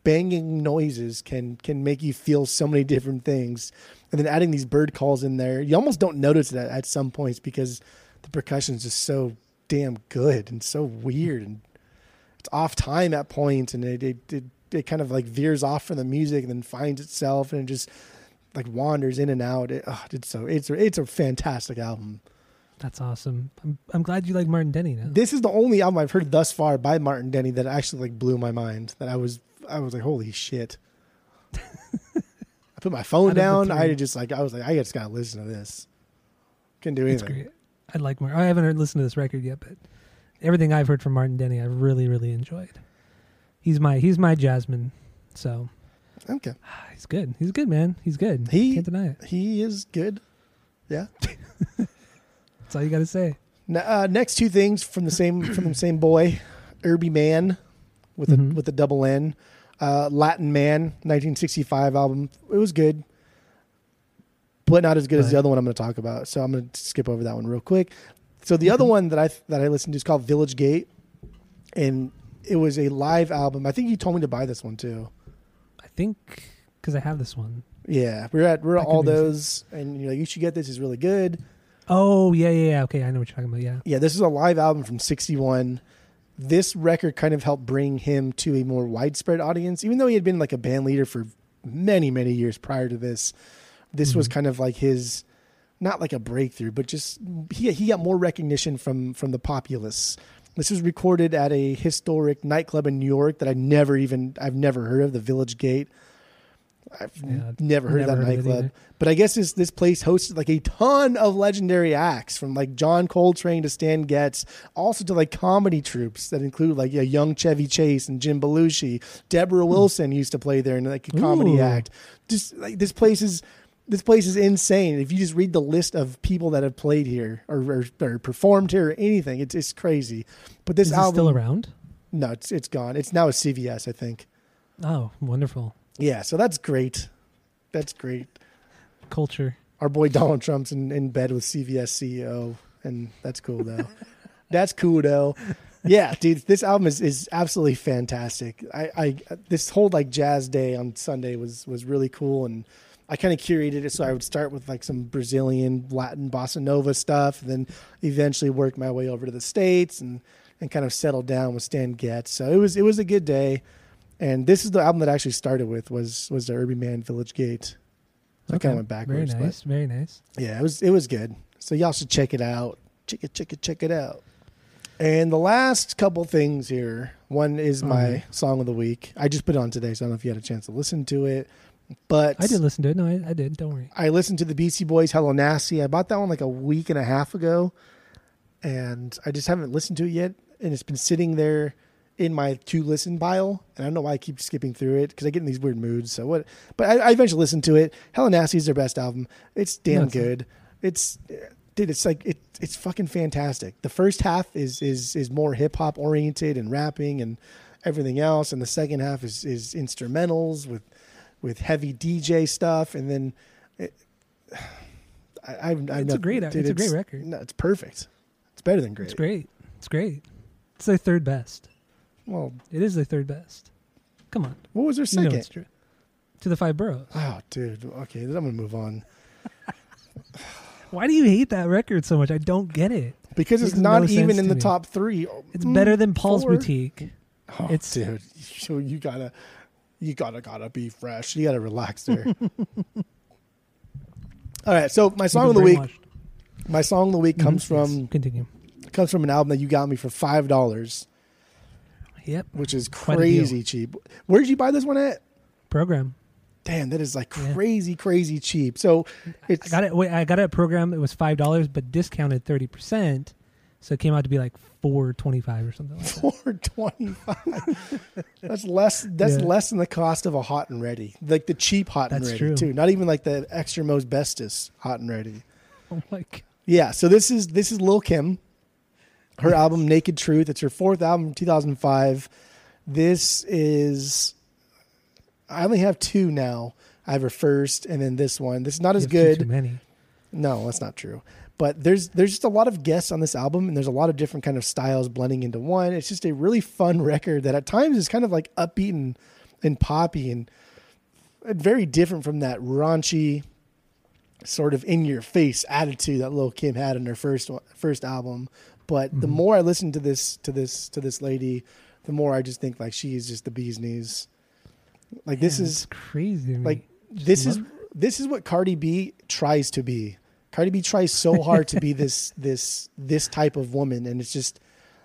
banging noises can can make you feel so many different things and then adding these bird calls in there you almost don't notice that at some points because the percussion is just so damn good and so weird and it's off time at points and it, it, it, it kind of like veers off from the music and then finds itself and it just like wanders in and out. It, oh, it's so it's a, it's a fantastic album. That's awesome. I'm I'm glad you like Martin Denny now. This is the only album I've heard thus far by Martin Denny that actually like blew my mind. That I was I was like, holy shit. I put my phone down. I just like I was like I just gotta listen to this. Couldn't do It's anything. great. I like more. I haven't heard, listened to this record yet, but everything I've heard from Martin Denny, I've really really enjoyed. He's my he's my Jasmine. So Okay, he's good. He's good, man. He's good. He- can't deny it. he is good. Yeah. That's all you got to say. N- uh, next two things from the same from the same boy, Herbie Mann, with Mhm. a with a double N, uh, Latin Mann, 1965 album. It was good, but not as good as the other one I'm going to talk about. So I'm going to skip over that one real quick. So the other Mhm. one that I that I listened to is called Village Gate, and it was a live album. I think you told me to buy this one too. I think because I have this one. Yeah, we're at we're at all those, and you're like, you should get this. It's really good. Oh yeah, yeah, yeah. Okay, I know what you're talking about. Yeah. Yeah, this is a live album from '61 this record kind of helped bring him to a more widespread audience. Even though he had been like a band leader for many, many years prior to this, this was mm-hmm. kind of like his not like a breakthrough, but just he he got more recognition from from the populace. This was recorded at a historic nightclub in New York that I never even I've never heard of, the Village Gate. I've Yeah, never heard never of that heard nightclub. either. But I guess this this place hosted like a ton of legendary acts from like John Coltrane to Stan Getz, also to like comedy troupes that include like a young Chevy Chase and Jim Belushi. Deborah Wilson used to play there in like a comedy Hmm. Ooh. act. Just like this place is this place is insane. If you just read the list of people that have played here or, or, or performed here or anything, it's it's crazy. But this Is album still around? No, it's it's gone. It's now a CVS, I think. Oh, wonderful Yeah, so that's great. That's great. culture. Our boy Donald Trump's in, in bed with CVS CEO, and that's cool though. that's cool though. Yeah, dude, this album is, is absolutely fantastic. I, I this whole like jazz day on Sunday was was really cool, and I kind of curated it so I would start with like some Brazilian, Latin, bossa nova stuff, and then eventually work my way over to the states and and kind of settle down with Stan Getz. So it was it was a good day, and this is the album that I actually started with was was the Herbie Mann Village Gate. So I kind of went backwards. Very nice. Very nice. yeah, it was it was good. So y'all should check it out. Check it, check it, check it out. And the last couple things here. One is oh, my Okay. song of the week. I just put it on today, so I don't know if you had a chance to listen to it. But I did listen to it. No, I, I did. Don't worry. I listened to the Beastie Boys Hello Nasty. I bought that one like a week and a half ago. And I just haven't listened to it yet. And it's been sitting there in my to listen pile. And I don't know why I keep skipping through it because I get in these weird moods. So what but I, I eventually listened to it. Hello Nasty is their best album. It's damn it's good. It's dude, it's like it it's fucking fantastic. The first half is is is more hip hop oriented and rapping and everything else, and the second half is is instrumentals with with heavy DJ stuff, and then it, I, I've, I've It's a great- dude, it's a great record. No, it's perfect. It's better than great. It's great. It's great. It's their third best. Well, It is the third best. Come on. what was their You second? know it's true. To the five boroughs. oh, dude. Okay, then I'm gonna move on Why do you hate that record so much? I don't get it. because it's Makes not no even sense in to the me. top three. It's Mm, better than Paul's four. Boutique. Oh, It's- dude. So you gotta, you gotta, gotta be fresh. You gotta relax there. All right. So my song of You've the been week. brainwashed. My song of the week comes Mhm. Yes. from Continue. comes from an album that you got me for five dollars, Yep. which is Quite a deal. crazy cheap. Where did you buy this one at? Program. Damn, that is like Yeah. crazy, crazy cheap. So it's I got it. Wait, I got it at program. It was five dollars, but discounted thirty percent, so it came out to be like four twenty five or something like that. four twenty five. that's less. That's Yeah. less than the cost of a hot and ready, like the cheap hot and That's ready true. too. Not even like the extra most bestest hot and ready. oh my god. Yeah. So this is this is Lil Kim, her album Naked Truth. It's her fourth album from two thousand five. This is. I only have two now. I have her first, and then this one. This is not as You have good. Too many. No, that's not true. But there's there's just a lot of guests on this album, and there's a lot of different kind of styles blending into one. It's just a really fun record that at times is kind of like upbeat and, and poppy and, very different from that raunchy, sort of in your face attitude that Lil Kim had in her first first album. But the mm-hmm. more I listen to this to this to this lady, the more I just think like she is just the bee's knees. Like this is crazy. like this is this is what Cardi B tries to be. Cardi B tries so hard to be this this this type of woman, and it's just,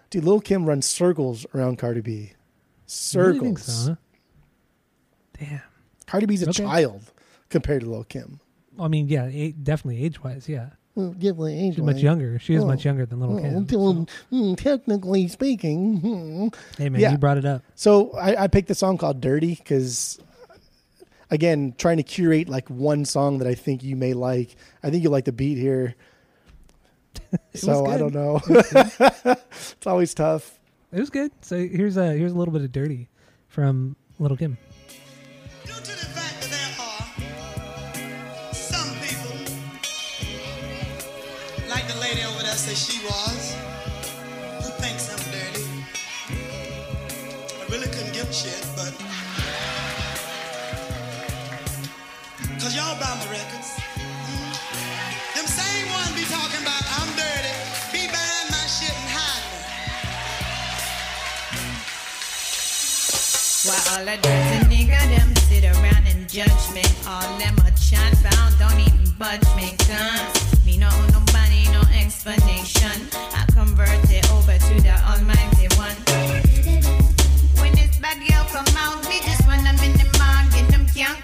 dude, Lil Kim runs circles around Cardi B. Really Circles. think so, huh? Damn. Cardi B's a Okay. child compared to Lil Kim. I mean, yeah, definitely age wise, yeah. Well, definitely age She's much younger. She is Oh. much younger than Little Kim. Well, so- mm, technically speaking, hmm. Hey man, Yeah. you brought it up. So I, I picked the song called "Dirty" because, again, trying to curate like one song that I think you may like. I think you like the beat here. so I don't know. it's always tough. It was good. So here's a here's a little bit of dirty from Little Kim. Said she was, who thinks I'm dirty. I really couldn't give a shit, but. Cause y'all buy my records. Mhm. Them same ones be talking about I'm dirty, be buying my shit and hiding. While all the dirty nigga them sit around and judge me. All them a chat bound, don't even budge me. Cause me no no explanation. I convert it over to the almighty one. When this bad girl come out, we just the mouth, and them can't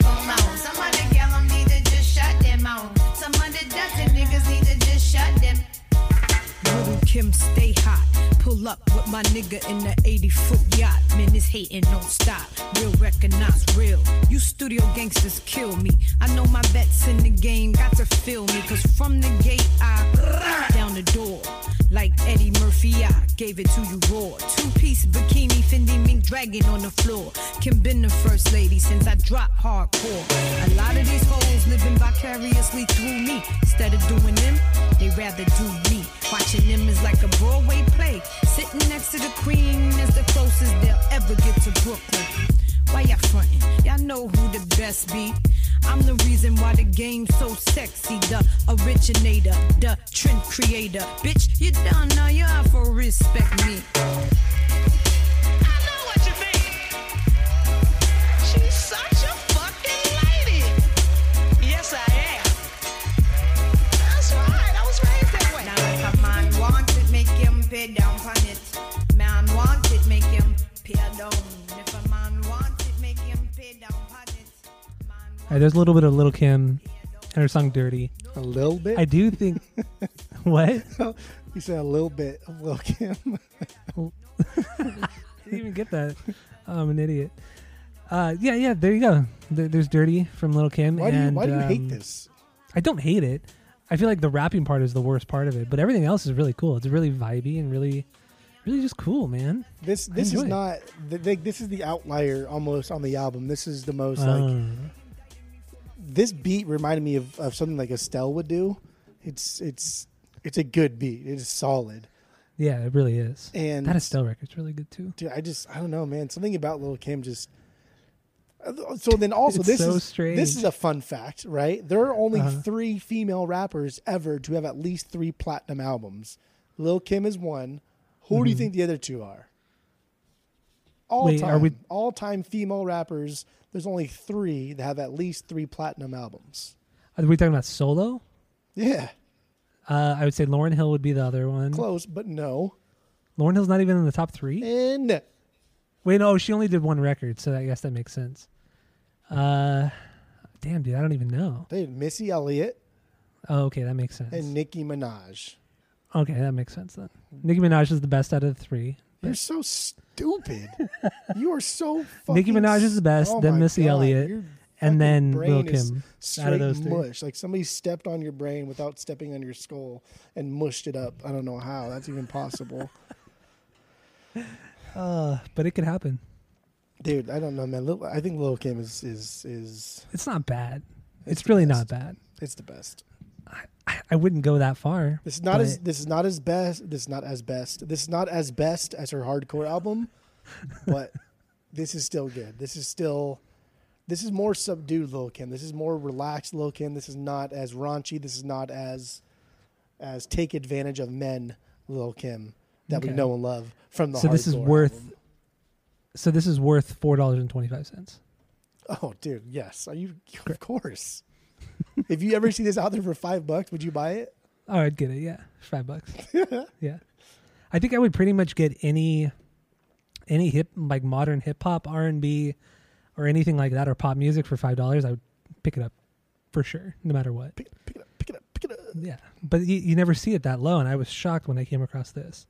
Kim stay hot. Pull up with my nigga in the 80 foot yacht. Man, this hating don't stop. Real recognize real. You studio gangsters kill me. I know my bets in the game got to feel me. Cause from the gate, I down the door. Like Eddie Murphy, I gave it to you raw. Two piece bikini, Fendi mink dragging on the floor. Kim been the first lady since I dropped hardcore. A lot of these hoes living vicariously through me. Instead of doing them, they rather do me. Watching them is like a Broadway play. Sitting next to the queen is the closest they'll ever get to Brooklyn. Why y'all frontin'? Y'all know who the best be. I'm the reason why the game's so sexy. The originator, the trend creator. Bitch, you done now, you have to respect me. Right, there's a little bit of Little Kim and her song "Dirty." A little bit. I do think. what? you said a little bit of Lil Kim. didn't even get that. Oh, I'm an idiot. Uh, yeah, yeah. There you go. There, there's "Dirty" from Little Kim. why do you and, Why do you hate um, this? I don't hate it. I feel like the rapping part is the worst part of it, but everything else is really cool. It's really vibey and really, really just cool, man. This this is it. not. th- th- This is the outlier almost on the album. This is the most like. This beat reminded me of, of something like Estelle would do. It's it's it's a good beat. It is solid. yeah, it really is. And that Estelle record's really good too. Dude, I just I don't know, man. Something about Lil Kim just. So then also It's this so is strange. this is a fun fact, right? There are only Uh-huh. three female rappers ever to have at least three platinum albums. Lil Kim is one. Who do you think the other two are? All Mm-hmm. Wait, time, we- all time female rappers. There's only three that have at least three platinum albums. Are we talking about solo? Yeah, Uh, I would say Lauryn Hill would be the other one. close, but no. Lauryn Hill's not even in the top three. And Wait, no, she only did one record, so I guess that makes sense. Uh, damn, dude, I don't even know. they had Missy Elliott Oh, okay, that makes sense. and Nicki Minaj. okay, that makes sense then. Nicki Minaj is the best out of the three. You're so stupid. you are so fucking. Nicki Minaj is the best, oh then Missy God, Elliott, and then Lil Kim. Out of those three. mush. Like somebody stepped on your brain without stepping on your skull and mushed it up. I don't know how that's even possible. Uh, but it could happen. Dude, I don't know, man. Lil, I think Lil Kim is is is It's not bad. It's, It's really best. not bad. it's the best. I, I wouldn't go that far. This is not as this is not as best. This is not as best. This is not as best as her hardcore album, but this is still good. This is still this is more subdued Lil Kim. This is more relaxed Lil Kim. This is not as raunchy. This is not as as take advantage of men Lil Kim that we know and love from the. So this is worth- album. So this is worth four dollars and twenty five cents. Oh, dude, yes. Are you? Of course. if you ever see this out there for five bucks, would you buy it? Oh, I'd get it. Yeah, five bucks. yeah, I think I would pretty much get any any hip like modern hip hop, R and B, or anything like that, or pop music for five dollars. I would pick it up for sure, no matter what. Pick, pick it up. Pick it up. Pick it up. Yeah, but you, you never see it that low, and I was shocked when I came across this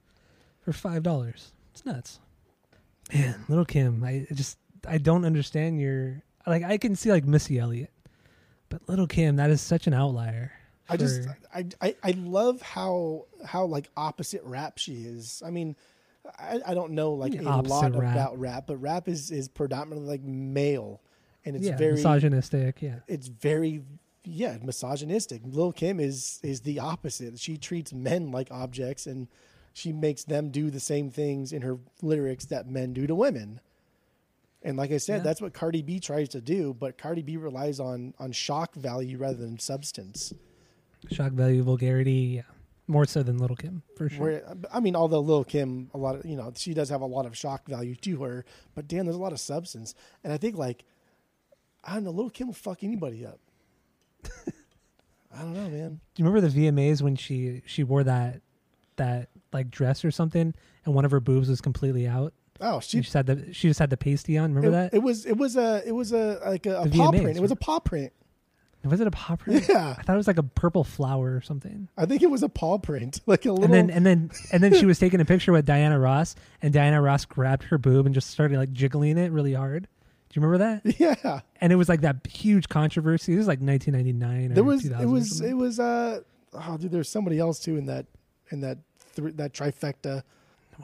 for five dollars. It's nuts, man. Little Kim, I I just I don't understand your like. I can see like Missy Elliott, but Little Kim, that is such an outlier. I just I, I I love how how like opposite rap she is. I mean, I, I don't know like a opposite lot rap? about rap, but rap is is predominantly like male, and it's yeah, very misogynistic. Yeah, it's very yeah misogynistic. Lil Kim is is the opposite. She treats men like objects, and she makes them do the same things in her lyrics that men do to women. And like I said, Yeah. that's what Cardi B tries to do, but Cardi B relies on on shock value rather than substance. shock value, vulgarity. Yeah, more so than Little Kim for sure. Where I mean, although Little Kim, a lot of you know, she does have a lot of shock value to her, but damn, there's a lot of substance, and I think like, I don't know, Little Kim will fuck anybody up. I don't know, man. Do you remember the VMAs when she she wore that that like dress or something, and one of her boobs was completely out? Oh, She she. just had the she just had the pasty on. Remember It, that? it was it was a it was a like a, a paw print. It was a paw print. was it a paw print? Yeah. I thought it was like a purple flower or something. I think it was a paw print, like a little. And then and then and then she was taking a picture with Diana Ross, and Diana Ross grabbed her boob and just started like jiggling it really hard. Do you remember that? yeah, And it was like that huge controversy. It was like 1999. Or there was 2000 it was it was uh oh dude, there's somebody else too in that in that th- that trifecta.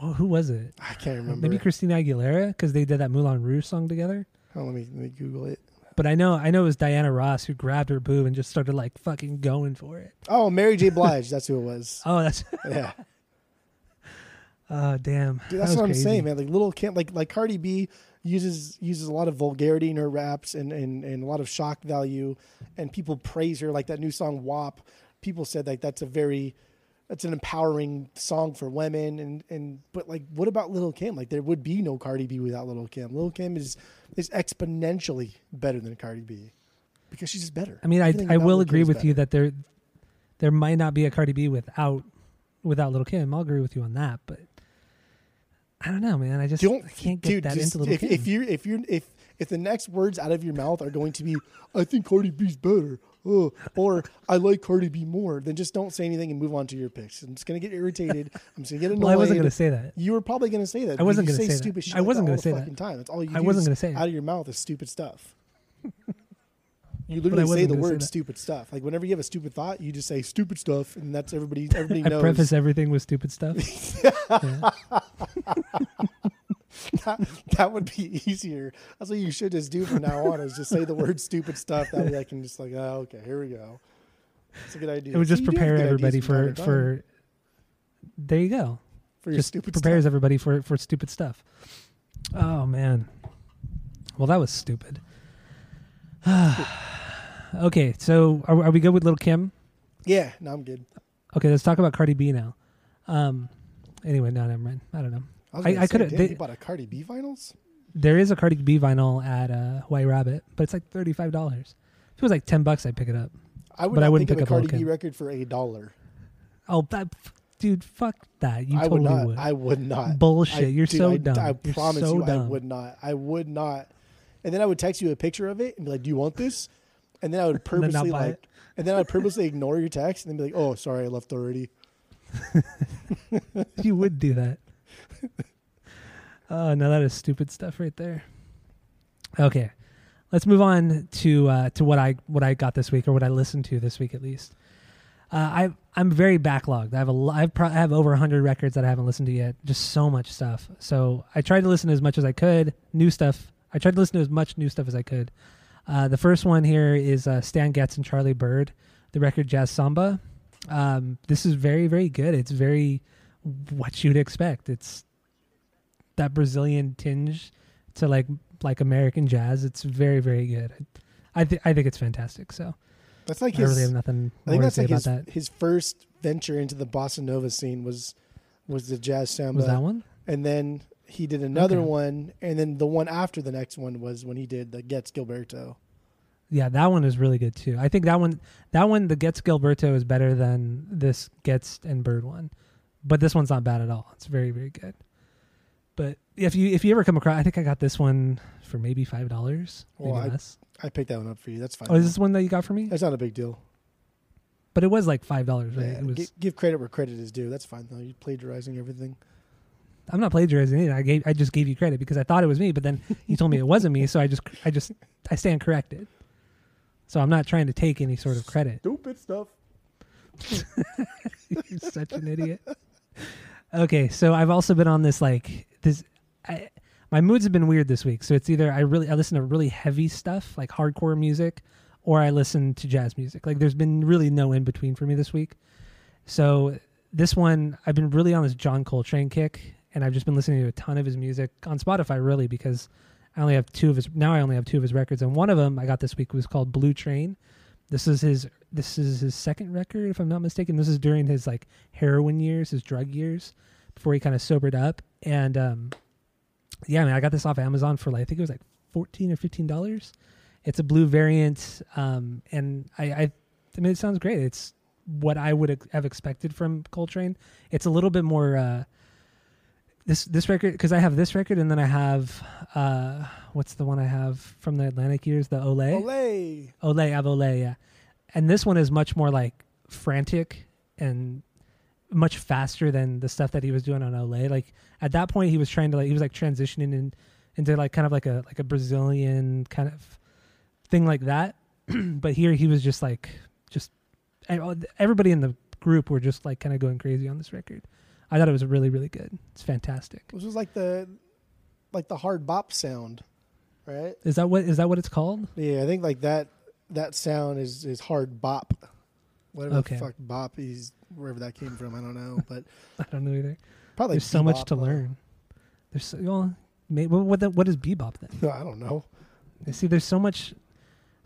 Well, who was it? I can't remember. Maybe Christina Aguilera because they did that Moulin Rouge song together. Oh, let me let me Google it. But I know I know it was Diana Ross who grabbed her boob and just started like fucking going for it. Oh, Mary J. Blige. that's who it was. Oh, that's Yeah, oh damn. dude, that's what I'm crazy. saying, man. Like little Kim, like like Cardi B uses uses a lot of vulgarity in her raps and and and a lot of shock value, and people praise her. Like that new song WAP. People said like that's a very that's an empowering song for women and and but like what about Little Kim? Like there would be no Cardi B without Little Kim. Little Kim is is exponentially better than Cardi B because she's just better. I mean, I Everything I will Lil' agree Kim's with you that there there might not be a Cardi B without without Little Kim. I'll agree with you on that, but I don't know, man. I just don't I can't get dude, that just- into Little if, Kim. if you're if you're if if the next words out of your mouth are going to be I think Cardi B's better, uh, or I like Cardi B more, then just don't say anything and move on to your picks. I'm just gonna get irritated. I'm just gonna get annoyed. well, I wasn't going to say that. You were probably gonna say that. I wasn't gonna say that. stupid shit. I wasn't that gonna say the that. fucking time. That's all you. Do. I wasn't gonna say it. out of your mouth is stupid stuff. You literally say the gonna say word stupid stuff. Like whenever you have a stupid thought, you just say stupid stuff, and that's everybody. Everybody I knows. preface everything with stupid stuff. That, that would be easier. That's what you should just do from now on. Is just say the word stupid stuff. That way I can just like, oh, okay, here we go. It's a good idea. It would just See, you do have prepare everybody for time to time for. There you go. for your just stupid prepares stuff. everybody for for stupid stuff. Oh man. Well, that was stupid. okay, so are, are we good with Little Kim? Yeah, no, I'm good. Okay, let's talk about Cardi B now. Um, anyway, no, never mind. I don't know. I, I- I coulda- you bought a Cardi B vinyls. There is a Cardi B vinyl at uh, White Rabbit, but it's like thirty five dollars. If it was like ten bucks, I'd pick it up. I would But I wouldn't pick up a Cardi Lil' B record for a dollar. Oh, that, dude, fuck that. You I totally would not. would. I would not. Bullshit. I- You're dude, so I, dumb. I You're promise so you, I would not. I would not. And then I would text you a picture of it and be like, "Do you want this?" And then I would purposely like, it. and then I'd purposely ignore your text and then be like, "Oh, sorry, I left already." you would do that. Oh that is stupid stuff right there. Okay, let's move on to uh, to what I what I got this week or what I listened to this week at least. Uh, I I'm very backlogged. I have a lo- I've pro- I have over hundred records that I haven't listened to yet. Just so much stuff. So I tried to listen to as much as I could. New stuff. I tried to listen to as much new stuff as I could. Uh, the first one here is uh, Stan Getz and Charlie Byrd, the record Jazz Samba. Um, this is very very good. It's very what you'd expect. It's that Brazilian tinge to like like American jazz. It's very very good. I th- I think it's fantastic. So That's like I his. really have nothing I think to that's say like about his, that. his first venture into the bossa nova scene was was the jazz samba, Was that one? and then he did another Okay. one, and then the one after the next one was when he did the Getz Gilberto. Yeah, that one is really good too. I think that one that one the Getz Gilberto is better than this Getz and Byrd one. But this one's not bad at all. It's very very good. But if you if you ever come across I think I got this one for maybe five dollars. Maybe Well, I- less. I picked that one up for you. That's fine. Oh, is this one that you got for me? That's not a big deal. But it was like five dollars, right? Yeah, it was gi- give credit where credit is due. That's fine though. You're plagiarizing everything. I'm not plagiarizing it. I gave I just gave you credit because I thought it was me, but then you told me it wasn't me, so I just I just I stand corrected. So I'm not trying to take any sort of credit. Stupid stuff. You're such an idiot. Okay, so I've also been on this like this. I, my moods have been weird this week. So it's either I really I listen to really heavy stuff like hardcore music, or I listen to jazz music. Like there's been really no in between for me this week. So this one I've been really on this John Coltrane kick, and I've just been listening to a ton of his music on Spotify. Really because I only have two of his now. I only have two of his records, and one of them I got this week was called Blue Train This is his this is his second record, if I'm not mistaken. This is during his like heroin years, his drug years, before he kind of sobered up. And um, yeah, man, I got this off Amazon for like I think it was like fourteen or fifteen dollars. It's a blue variant, um, and I, I, I mean, it sounds great. It's what I would have expected from Coltrane. It's a little bit more uh, this this record because I have this record, and then I have uh, what's the one I have from the Atlantic years, the Olé. Olé. Olé, I have Olé, yeah. And this one is much more like frantic and much faster than the stuff that he was doing on Olé. Like at that point, he was trying to like he was like transitioning in, into like kind of like a like a Brazilian kind of thing like that. but here he was just like just everybody in the group were just like kind of going crazy on this record. I thought it was really really good. It's fantastic. This was like the like the hard bop sound, right? Is that what is that what it's called? Yeah, I think like that that sound is is hard bop. Whatever Okay. the fuck bop is wherever that came from, I don't know, but I don't know either. probably There's so much to uh, learn. There's so, well, maybe, what what, the, what is bebop then? I don't know. You See, there's so much,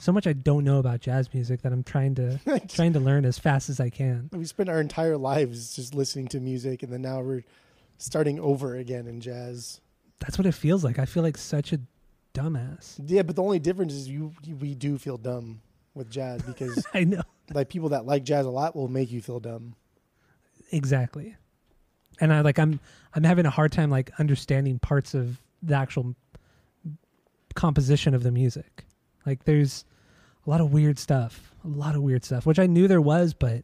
so much I don't know about jazz music that I'm trying to trying to learn as fast as I can. we spent our entire lives just listening to music, and then now we're starting over again in jazz. That's what it feels like. I feel like such a dumbass. Yeah, but the only difference is you we do feel dumb with jazz because I know like people that like jazz a lot will make you feel dumb. exactly, and I like I'm I'm having a hard time like understanding parts of the actual composition of the music. Like there's a lot of weird stuff, a lot of weird stuff, which I knew there was, but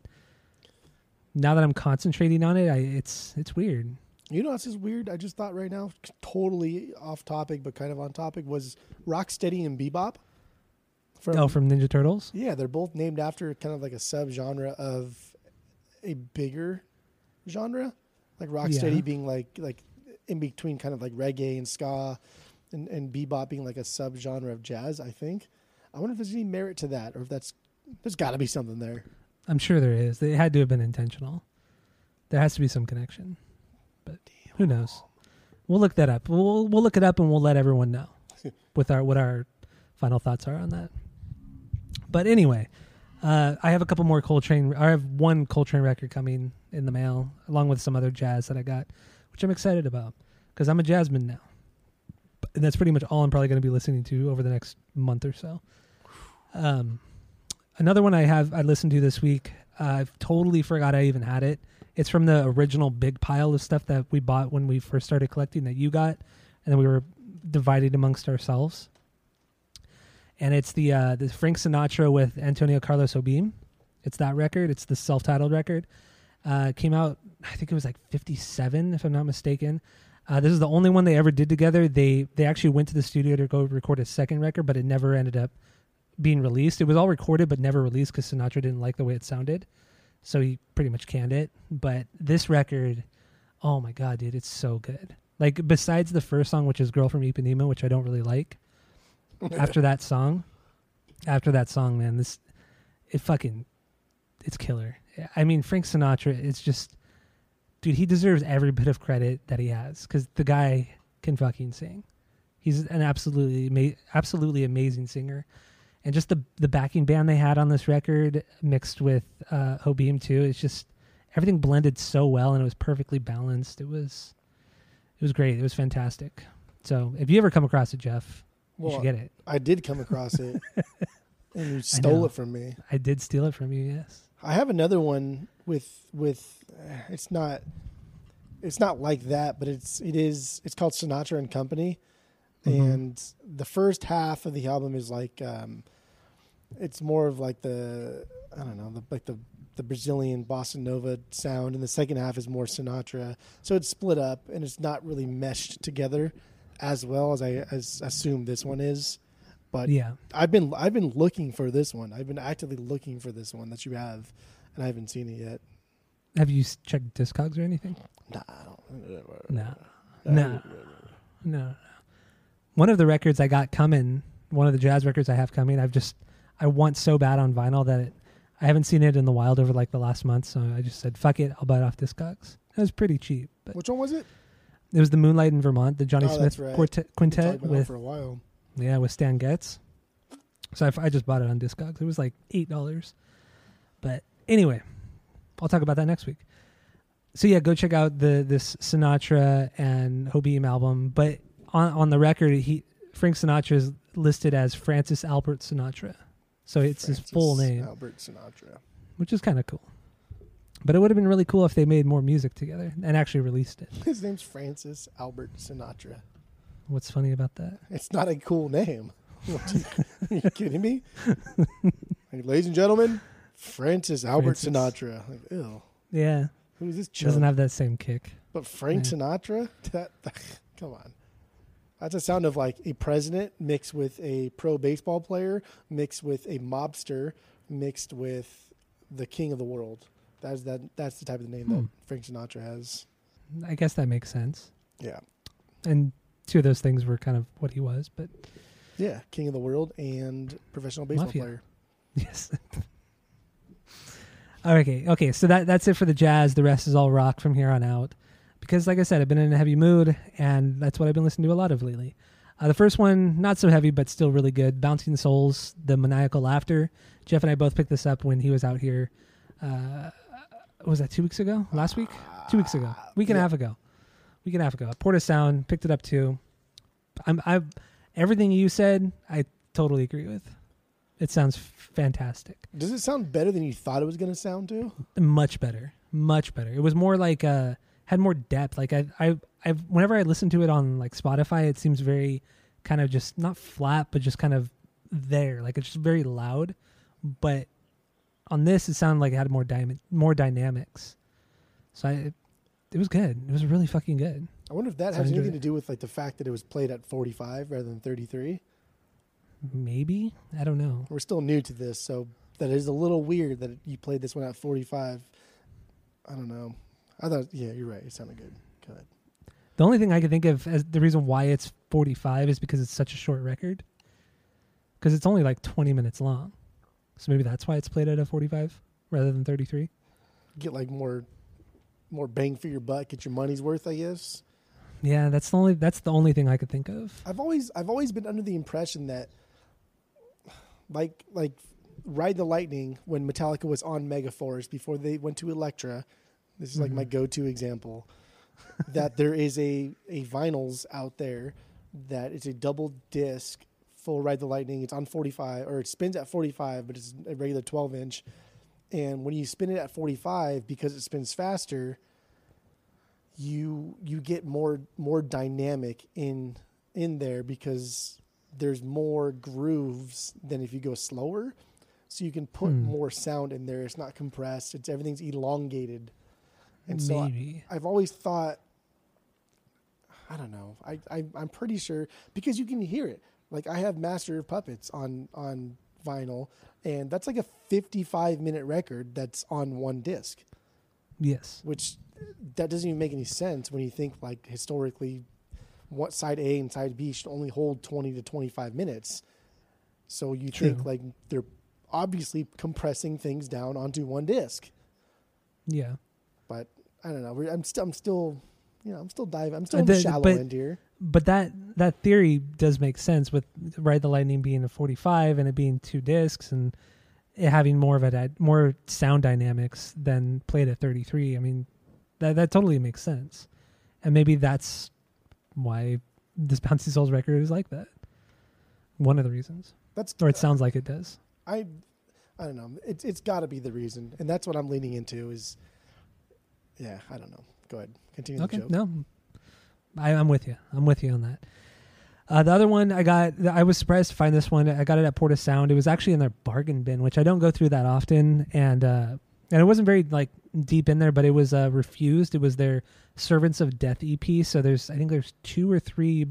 now that I'm concentrating on it, I it's it's weird. You know, what's just weird. I just thought right now, totally off topic, but kind of on topic, was Rocksteady and Bebop. From, oh, from Ninja Turtles. yeah, they're both named after kind of like a subgenre of a bigger genre, like Rocksteady Yeah. being like like in between kind of like reggae and ska, and and Bebop being like a subgenre of jazz. I think. I wonder if there's any merit to that, or if that's there's got to be something there. I'm sure there is. It had to have been intentional. There has to be some connection, but who knows? We'll look that up. We'll we'll look it up and we'll let everyone know with our what our final thoughts are on that. But anyway, uh, I have a couple more Coltrane. I have one Coltrane record coming in the mail, along with some other jazz that I got, which I'm excited about because I'm a jazzman now, and that's pretty much all I'm probably going to be listening to over the next month or so. Um, another one I have I listened to this week. Uh, I've totally forgot I even had it. It's from the original big pile of stuff that we bought when we first started collecting that you got, and then we were divided amongst ourselves. And it's the uh, the Frank Sinatra with Antonio Carlos Jobim. It's that record. It's the self-titled record. Uh, came out, I think it was like '57, if I'm not mistaken. Uh, this is the only one they ever did together. They they actually went to the studio to go record a second record, but it never ended up being released. It was all recorded but never released because Sinatra didn't like the way it sounded, so he pretty much canned it. But this record, oh my god, dude, it's so good. Like besides the first song, which is "Girl from Ipanema," which I don't really like. after that song, after that song, man, this it fucking it's killer. I mean, Frank Sinatra is just, dude, he deserves every bit of credit that he has because the guy can fucking sing. He's an absolutely ama- absolutely amazing singer, and just the the backing band they had on this record mixed with uh, Jobim too. It's just everything blended so well, and it was perfectly balanced. It was it was great. It was fantastic. So if you ever come across it, Jeff, you should get it. I did come across it, and you stole it from me. I did steal it from you. Yes. I have another one with with uh, it's not it's not like that, but it's it is it's called Sinatra and Company, and the first half of the album is like um, it's more of like the I don't know the like the the Brazilian bossa nova sound, and the second half is more Sinatra. So it's split up, and it's not really meshed together as well as I as assume this one is. But Yeah. I've been I've been looking for this one. I've been actively looking for this one that you have, and I haven't seen it yet. Have you checked Discogs or anything? Nah, I don't. No. No. No. One of the records I got coming, one of the jazz records I have coming, I've just I want so bad on vinyl that it, I haven't seen it in the wild over like the last month, so I just said fuck it, I'll buy it off Discogs. It was pretty cheap, but Which one was it? it was the Moonlight in Vermont, the Johnny Oh, Smith right. quartet, quintet with for a while. yeah with Stan Getz. So I, I just bought it on Discogs. It was like eight dollars. But anyway, I'll talk about that next week. So yeah, go check out the this Sinatra and Jobim album. But on on the record, he Frank Sinatra is listed as Francis Albert Sinatra. So it's his full name, Albert Sinatra. which is kind of cool. But it would have been really cool if they made more music together and actually released it. His name's Francis Albert Sinatra. What's funny about that? It's not a cool name. Are you kidding me? Like, ladies and gentlemen, Francis Albert Francis. Sinatra. Like, ew. Yeah, Who's this? doesn't have that same kick. But Frank Yeah. Sinatra? That, come on. That's a sound of like a president mixed with a pro baseball player, mixed with a mobster, mixed with the king of the world. That's that. That's the type of name Hmm. that Frank Sinatra has. I guess that makes sense. Yeah, And two of those things were kind of what he was, but yeah, king of the world and professional baseball Mafia. player. yes. okay, okay. So that that's it for the jazz. The rest is all rock from here on out. Because, like I said, I've been in a heavy mood, and that's what I've been listening to a lot of lately. Uh, the first one, not so heavy, but still really good. Bouncing Souls, the maniacal laughter. Jeff and I both picked this up when he was out here. Uh, was that two weeks ago? Last week? Two weeks ago? Week and a half ago? Week and a half ago. Port of Sound picked it up too. I'm I everything you said, I totally agree with. It sounds fantastic. Does it sound better than you thought it was going to sound too? Much better. Much better. It was more like uh had more depth. Like I I I whenever I listen to it on like Spotify, it seems very kind of just not flat, but just kind of there. Like it's just very loud. But on this, it sounded like it had more dy- more dynamics. So I, it, it was good. It was really fucking good. I wonder if that So has anything to do with like the fact that it was played at 45 rather than 33. Maybe I don't know. We're still new to this, so that is a little weird that you played this one at 45. I don't know. I thought, yeah, you're right. It sounded good. Good. The only thing I can think of as the reason why it's 45 is because it's such a short record. Because it's only like 20 minutes long. So maybe that's why it's played at a 45 rather than 33. Get like more, more bang for your buck. Get your money's worth. I guess. Yeah, that's the only that's the only thing I could think of. I've always, I've always been under the impression that, like, like, Ride the Lightning when Metallica was on Megaforce before they went to Elektra. This is like my go-to example. that there is a a vinyls out there that it's a double disc full Ride the Lightning. It's on 45 or it spins at 45, but it's a regular 12 inch. And when you spin it at 45, because it spins faster, you you get more more dynamic in in there because there's more grooves than if you go slower. So you can put Hmm. more sound in there. It's not compressed. It's everything's elongated. And so I, I've always thought, I don't know. I, I I'm pretty sure because you can hear it. Like I have Master of Puppets on on vinyl, and that's like a 55 minute record that's on one disc, Yes. which that doesn't even make any sense when you think like historically, what side A and side B should only hold 20 to 25 minutes. So you True. think like they're obviously compressing things down onto one disc Yeah. I don't know. I'm still, I'm still, you know, I'm still diving. I'm still Uh, on the, shallow but- end here. But that that theory does make sense with Ride the Lightning being a 45 and it being two discs and it having more of a more sound dynamics than played at 33. I mean, that that totally makes sense. And maybe that's why this Bouncy Souls record is like that. One of the reasons. That's Or it sounds like it does. I, I don't know. It's it's got to be the reason, and that's what I'm leaning into. Is, yeah, I don't know. Go ahead, continue Okay, the joke. no, I, I'm with you. I'm with you on that. Uh, the other one I got, I was surprised to find this one. I got it at Port of Sound. It was actually in their bargain bin, which I don't go through that often, and uh, and it wasn't very like deep in there, but it was uh, refused. It was their Servants of Death EP. So there's, I think there's two or three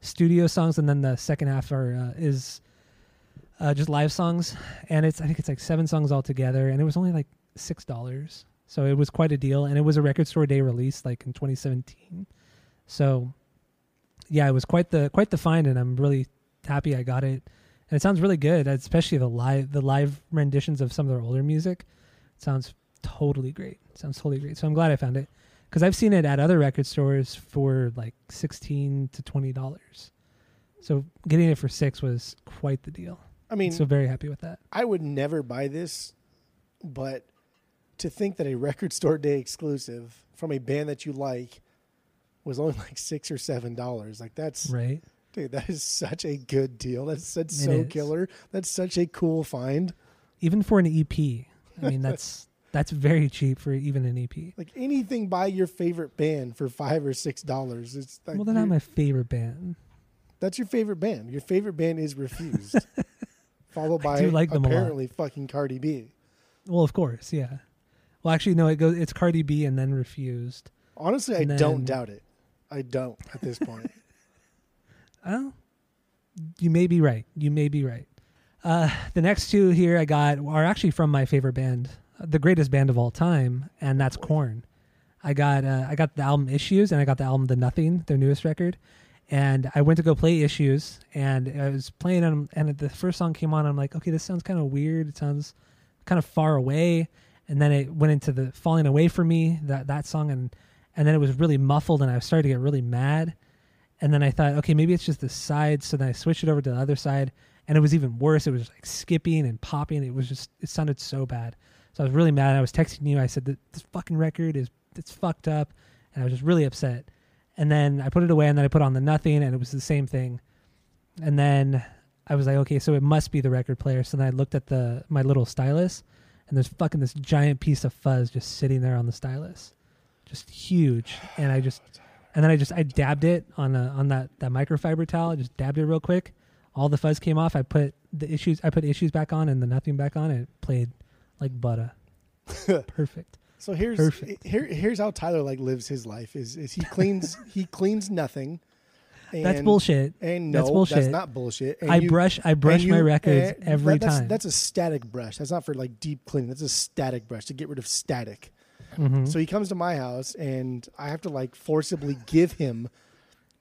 studio songs, and then the second half are uh, is uh, just live songs, and it's I think it's like seven songs altogether, and it was only like six dollars. So it was quite a deal, and it was a record store day release, like in 2017. So, yeah, it was quite the quite the find, and I'm really happy I got it. And it sounds really good, especially the live the live renditions of some of their older music. It sounds totally great. It sounds totally great. So I'm glad I found it because I've seen it at other record stores for like 16 to 20 dollars. So getting it for six was quite the deal. I mean, so very happy with that. I would never buy this, but to think that a record store day exclusive from a band that you like was only like six or seven dollars, like that's Right. dude, that is such a good deal. That's that's It so is. killer. That's such a cool find. Even for an EP. I mean, that's that's very cheap for even an EP. Like anything by your favorite band for five or six dollars. It's like Well, they're not my favorite band. that's your favorite band. Your favorite band is Refused, followed by do like them apparently fucking Cardi B. Well, of course, yeah. Well, actually, no. It goes. It's Cardi B and then Refused. Honestly, I And don't doubt it. I don't at this point. Oh, you may be right. You may be right. Uh, the next two here I got are actually from my favorite band, the greatest band of all time, and that's Korn. I got uh, I got the album Issues and I got the album The Nothing, their newest record. And I went to go play Issues, and I was playing them, and the first song came on. I'm like, okay, this sounds kind of weird. It sounds kind of far away. And then it went into the falling away from me that that song, and and then it was really muffled, and I started to get really mad. And then I thought, okay, maybe it's just the side. So then I switched it over to the other side, and it was even worse. It was like skipping and popping. It was just, it sounded so bad. So I was really mad. I was texting you. I said, "Th- this fucking record is, it's fucked up. And I was just really upset. And then I put it away, and then I put on the nothing, and it was the same thing. And then I was like, okay, so it must be the record player. So then I looked at the my little stylus, and there's fucking this giant piece of fuzz just sitting there on the stylus, just huge. And I just, and then I just I dabbed it on a, on that that microfiber towel. I just dabbed it real quick. All the fuzz came off. I put the issues. I put issues back on and the nothing back on. And it played like butter. Perfect. So here's Perfect. here here's how Tyler like lives his life is is he cleans he cleans nothing. And, That's bullshit. And no, That's bullshit. not bullshit. And I you- brush I brush and my you- records every that- that's, time. That's a static brush. That's not for like deep cleaning. That's a static brush to get rid of static. Mhm. So he comes to my house and I have to like forcibly give him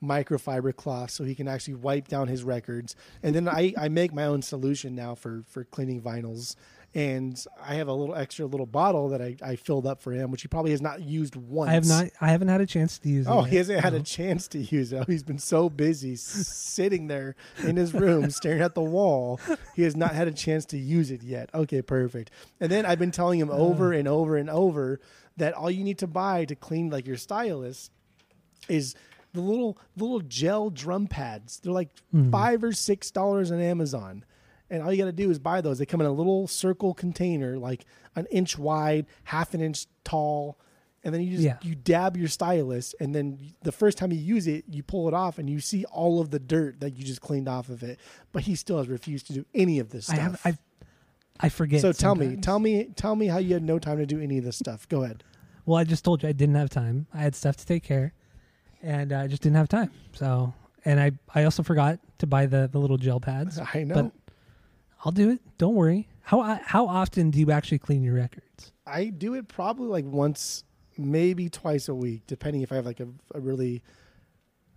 microfiber cloth so he can actually wipe down his records. And then I, I make my own solution now for for cleaning vinyls. And I have a little extra little bottle that I, I filled up for him, which he probably has not used once. I have not. I haven't had a chance to use it. Oh, yet. he hasn't had a chance to use it. He's been so busy sitting there in his room staring at the wall. He has not had a chance to use it yet. Okay, perfect. And then I've been telling him Uh. over and over and over that all you need to buy to clean like your stylus is the little the little gel drum pads. They're like Mm-hmm. five or six dollars on Amazon. And all you got to do is buy those. They come in a little circle container, like an inch wide, half an inch tall, and then you just Yeah. you dab your stylus, and then the first time you use it, you pull it off, and you see all of the dirt that you just cleaned off of it. But he still has refused to do any of this stuff. I have. I. I forget. so tell me, tell me, tell me how you had no time to do any of this stuff. Go ahead. Well, I just told you I didn't have time. I had stuff to take care, and I just didn't have time. So, and I I also forgot to buy the the little gel pads. I know. But I'll do it. Don't worry. How how often do you actually clean your records? I do it probably like once, maybe twice a week, depending if I have like a, a really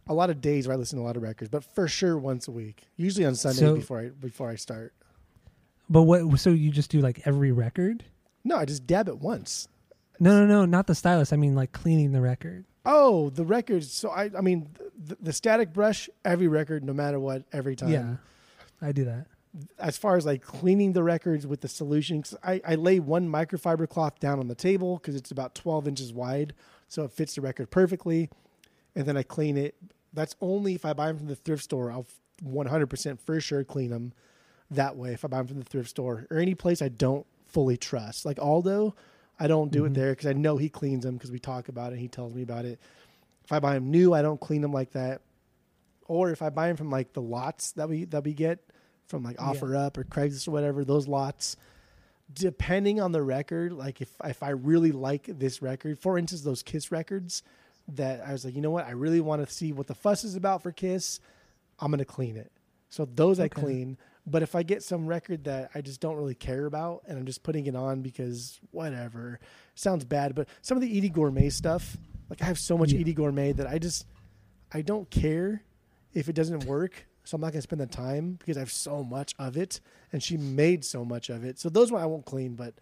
a lot of days where I listen to a lot of records, but for sure once a week. Usually on Sundays So- before I before I start. But what? So you just do like every record? No, I just dab it once. No, no, no, not the stylus. I mean like cleaning the record. Oh, the records. So I, I mean, the, the static brush every record, no matter what, every time. Yeah, I do that. As far as like cleaning the records with the solution, 'cause I, I lay one microfiber cloth down on the table because it's about 12 inches wide, so it fits the record perfectly, and then I clean it. That's only if I buy them from the thrift store. I'll 100% for sure clean them that way if I buy them from the thrift store or any place I don't fully trust. Like Aldo, I don't do it mm-hmm. there because I know he cleans them because we talk about it. He tells me about it. If I buy them new, I don't clean them like that. Or if I buy them from like the lots that we that we get from like Offer Up or Craigslist or whatever, those lots, depending on the record, like if if I really like this record, for instance, those Kiss records, that I was like, you know what, I really want to see what the fuss is about for Kiss, I'm gonna clean it. So those I clean. But if I get some record that I just don't really care about and I'm just putting it on because whatever, sounds bad. But some of the Eydie Gormé stuff, like I have so much Yeah. Eydie Gormé that I just I don't care if it doesn't work. So I'm not gonna spend the time because I have so much of it, and she made so much of it. So those one I won't clean. But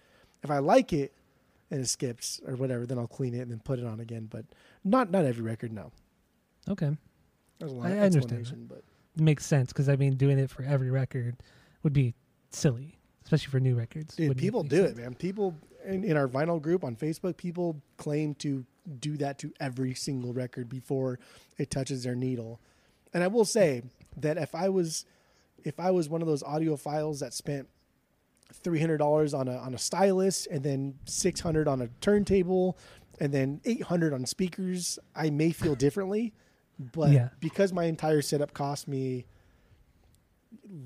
if I like it and it skips or whatever, then I'll clean it and then put it on again. But not not every record. No, Okay, there's a lot I- of I understand. But it makes sense because I mean doing it for every record would be silly, especially for new records. Dude, people do sense. it, man. People in, in our vinyl group on Facebook, people claim to do that to every single record before it touches their needle. And I will say that if I was if I was one of those audiophiles that spent three hundred dollars on a on a stylus and then six hundred on a turntable and then eight hundred on speakers, I may feel differently. But Yeah. because my entire setup cost me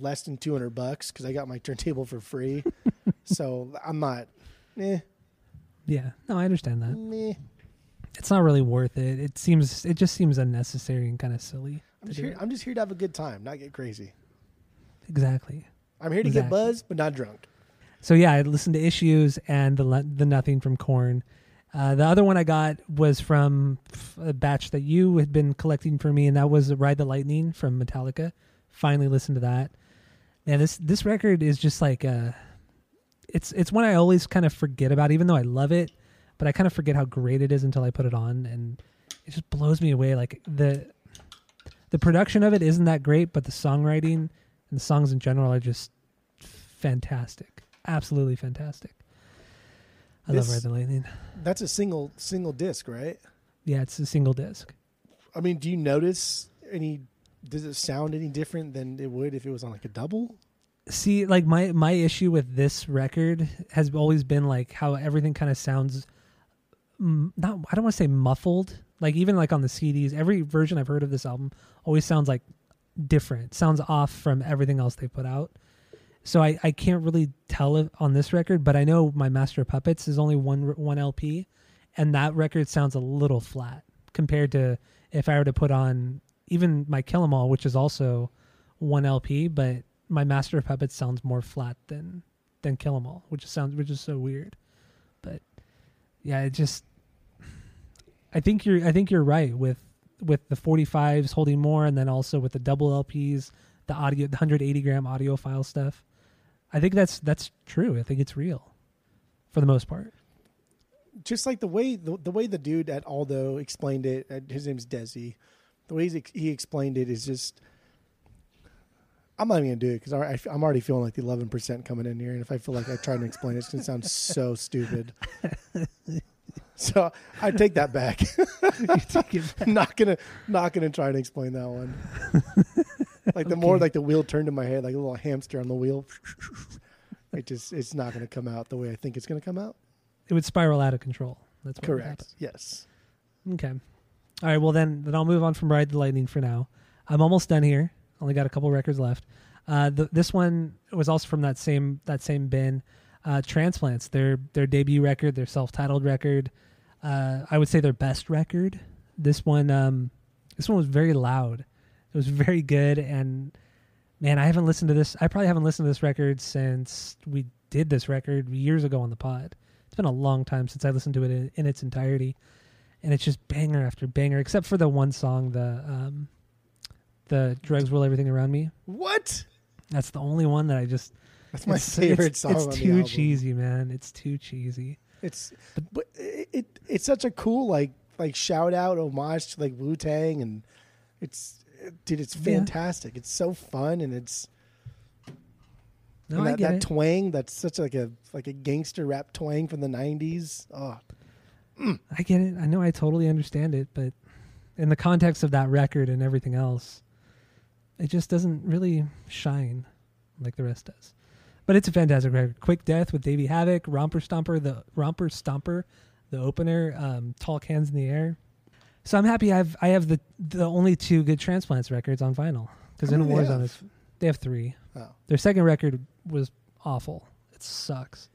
less than two hundred bucks because I got my turntable for free, so I'm not. Eh, Yeah, no, I understand that. meh. It's not really worth it. It seems it just seems unnecessary and kind of silly. I'm just, here. I'm just here to have a good time, not get crazy. Exactly. I'm here to Exactly. get buzzed, but not drunk. So yeah, I listened to issues and the Le- the nothing from Korn. Uh, the other one I got was from a batch that you had been collecting for me, and that was "Ride the Lightning" from Metallica. Finally listened to that. And this this record is just like uh it's it's one I always kind of forget about, even though I love it, but I kind of forget how great it is until I put it on, and it just blows me away. Like the the production of it isn't that great, but the songwriting and the songs in general are just fantastic, absolutely fantastic. I This- love Ride the Lightning. That's a single single disc, right? Yeah, it's a single disc. I mean, do you notice any? Does it sound any different than it would if it was on like a double? See, like my my issue with this record has always been like how everything kind of sounds mm, not I don't want to say muffled. Like even like on the CDs, every version I've heard of this album always sounds like different. Sounds off from everything else they put out. So I, I can't really tell it on this record, but I know my Master of Puppets is only one one LP, and that record sounds a little flat compared to if I were to put on even my Kill 'Em All, which is also one LP, but my Master of Puppets sounds more flat than than Kill 'Em All, which sounds which is so weird. But yeah, it just I think you're I think you're right with with the 45s holding more, and then also with the double LPs, the audio, the 180 gram audiophile stuff. I think that's that's true. I think it's real for the most part. Just like the way the, the way the dude at Aldo explained it. uh, His name's Desi. The way he's, he explained it is just. I'm not even gonna do it because I'm already feeling like the 11 percent coming in here, and if I feel like I try to explain it, it's gonna sound so stupid. So I take that back. not gonna not gonna try and explain that one. like the more like the wheel turned in my head, like a little hamster on the wheel. It just it's not gonna come out the way I think it's gonna come out. It would spiral out of control. That's Correct. Yes. Okay. All right. Well, then, then I'll move on from Ride the Lightning for now. I'm almost done here. Only got a couple records left. Uh, the, this one was also from that same that same bin. Uh, Transplants, their their debut record, their self-titled record. Uh, I would say their best record. This one, um, this one was very loud. It was very good, and man, I haven't listened to this. I probably haven't listened to this record since we did this record years ago on the pod. It's been a long time since I listened to it in, in its entirety and it's just banger after banger, except for the one song, the um, the drugs rule everything around me. What? That's the only one that I just. That's my it's- favorite it's, song. It's on the too cheesy, man. It's too cheesy. It's but it, it it's such a cool like like shout out homage to like Wu Tang and it's dude it's Yeah. fantastic. It's so fun and it's No, and I that, get that it. twang that's such like a like a gangster rap twang from the '90s. Oh, I get it. I know. I totally understand it, but in the context of that record and everything else, it just doesn't really shine like the rest does. But it's a fantastic record. Quick Death with Davey Havok, Romper Stomper, the Romper Stomper, the opener, um, Tall Cans in the Air. So I'm happy I've I have the the only two good transplants records on vinyl because in Warzone is they have three. oh. Their second record was awful. It sucks.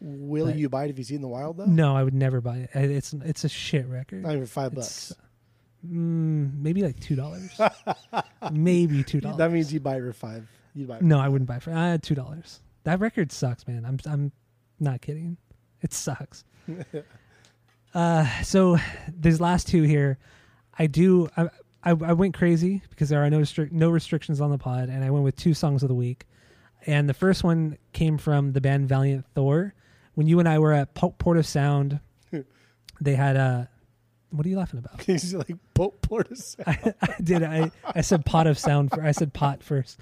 Will But- you buy it if you see it in the wild though? No, I would never buy it. It's it's a shit record. not even five It's, bucks. Mm, maybe like two dollars. maybe two dollars. That means you buy it for five. You buy it. no, I wouldn't buy it for uh, two dollars. That record sucks, man. I'm I'm not kidding. It sucks. uh, so these last two here, I do. I, I I went crazy because there are no restric- no restrictions on the pod, and I went with two songs of the week. And the first one came from the band Valiant Thor. When you and I were at Po- Port of Sound, they had a. What are you laughing about? He's like Pope Portis. I, I did. I, I said pot of sound. For, I said pot first.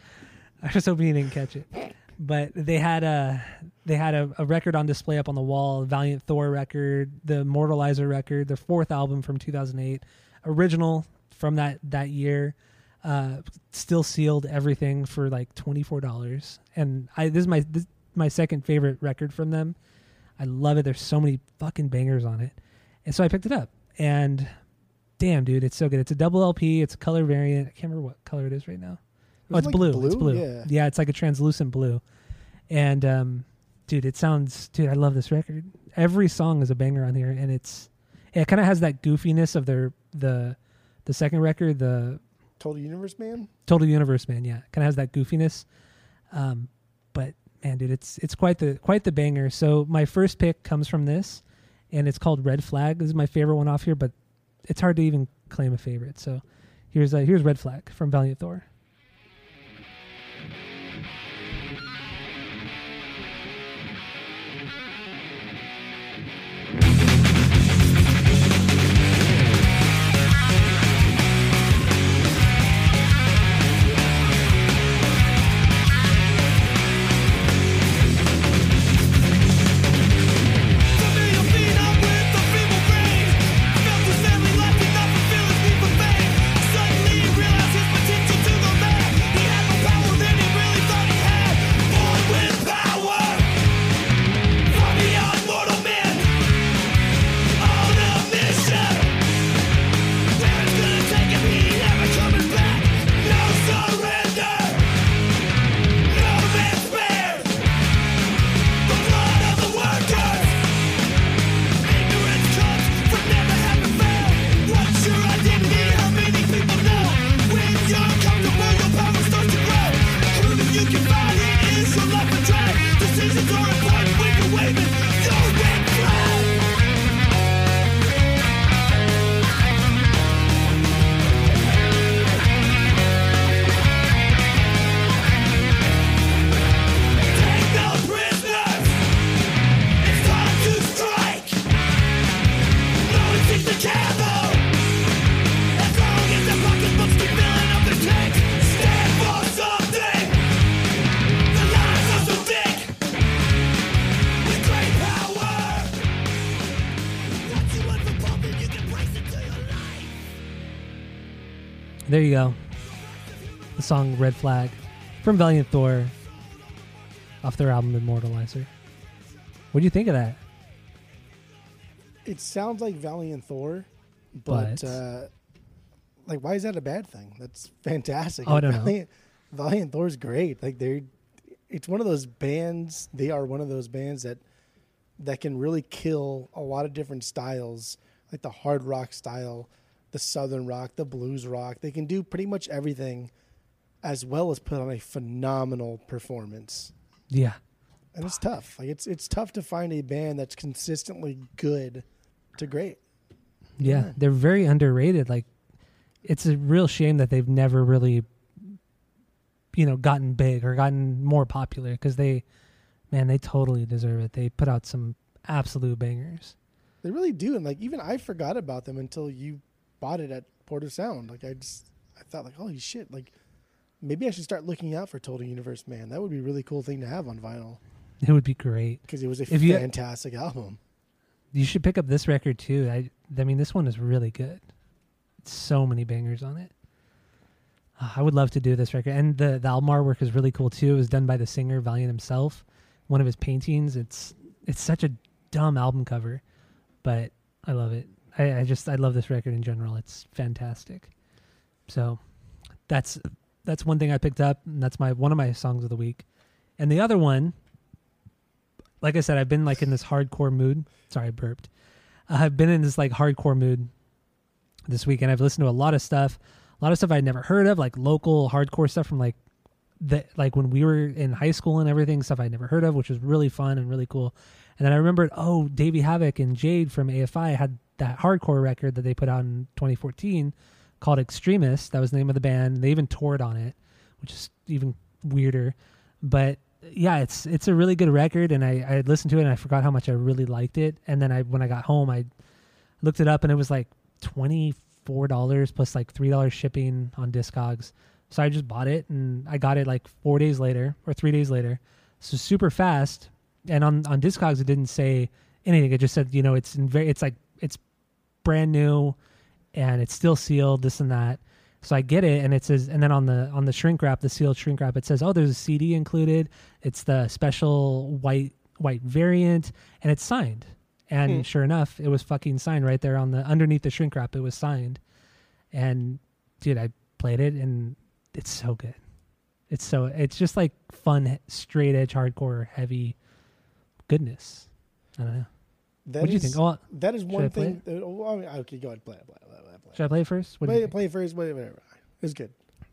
I was hoping you didn't catch it. But they had a they had a, a record on display up on the wall, Valiant Thor record, the Mortalizer record, their fourth album from 2008, original from that that year. Uh, still sealed everything for like twenty four dollars, and I this is my this is my second favorite record from them. I love it. There's so many fucking bangers on it, and so I picked it up. And damn, dude, it's so good. It's a double LP. It's a color variant. I can't remember what color it is right now. Oh, it's like blue. It's blue? blue. Yeah. it's like a translucent blue. And um, dude, it sounds. Dude, I love this record. Every song is a banger on here, and it's it kind of has that goofiness of their the the second record, the Total Universe Man. Total Universe Man. Yeah, kind of has that goofiness. Um, but man, dude, it's it's quite the quite the banger. So my first pick comes from this, and it's called Red Flag. This is my favorite one off here, but it's hard to even claim a favorite. So here's uh, here's Red Flag from Valiant Thor. Song Red Flag from Valiant Thor off their album Immortalizer. What do you think of that? It sounds like Valiant Thor, but, But- uh, like, why is that a bad thing? That's fantastic. Oh, I don't know. Valiant, Valiant Thor's great. Like they're, it's one of those bands. They are one of those bands that that can really kill a lot of different styles, like the hard rock style, the southern rock, the blues rock. They can do pretty much everything, as well as put on a phenomenal performance. Yeah. And it's tough. Like it's it's tough to find a band that's consistently good to great. Yeah, they're very underrated. Like, it's a real shame that they've never really, you know, gotten big or gotten more popular because they, man, they totally deserve it. They put out some absolute bangers. They really do. And like even I forgot about them until you bought it at Port of Sound. Like I just I thought like, holy shit, like maybe I should start looking out for Total Universe Man. That would be a really cool thing to have on vinyl. It would be great. Because it was a If you- fantastic album. You should pick up this record too. I, I mean, this one is really good. So many bangers on it. Ah, I would love to do this record, and the the album artwork is really cool too. It was done by the singer Valiant himself. One of his paintings. It's it's such a dumb album cover, but I love it. I, I just I love this record in general. It's fantastic. So that's that's one thing I picked up, and that's my one of my songs of the week. And the other one, like I said, I've been like in this hardcore mood. Sorry, I burped. I've been in this like hardcore mood this week, and I've listened to a lot of stuff, a lot of stuff I'd never heard of, like local hardcore stuff from like that, like when we were in high school and everything, stuff I'd never heard of, which was really fun and really cool. And then I remembered, oh, Davey Havok and Jade from AFI had that hardcore record that they put out in 2014 called XTRMST. That was the name of the band. They even toured on it, which is even weirder. But yeah, it's it's a really good record, and I I listened to it and I forgot how much I really liked it. And then I when I got home, I looked it up and it was like twenty four dollars plus like three dollars shipping on Discogs. So I just bought it and I got it like four days later or three days later. so super fast. And on on Discogs, it didn't say anything. It just said, you know, it's in very, it's like it's brand new, and it's still sealed. This and that. So I get it, and it says, and then on the on the shrink wrap, the sealed shrink wrap, it says, oh, there's a CD included. It's the special white white variant, and it's signed. And hmm. sure enough, it was fucking signed right there on the underneath the shrink wrap. It was signed, and dude, I played it, and it's so good. It's so it's just like fun, straight edge, hardcore, heavy goodness. I don't know. That what do you is- think? Oh, that is one thing. that- oh, I mean, okay, go ahead, play it, play it, play it, play it. should I play it first? What Play, it, play it first, whatever. whatever. It's good.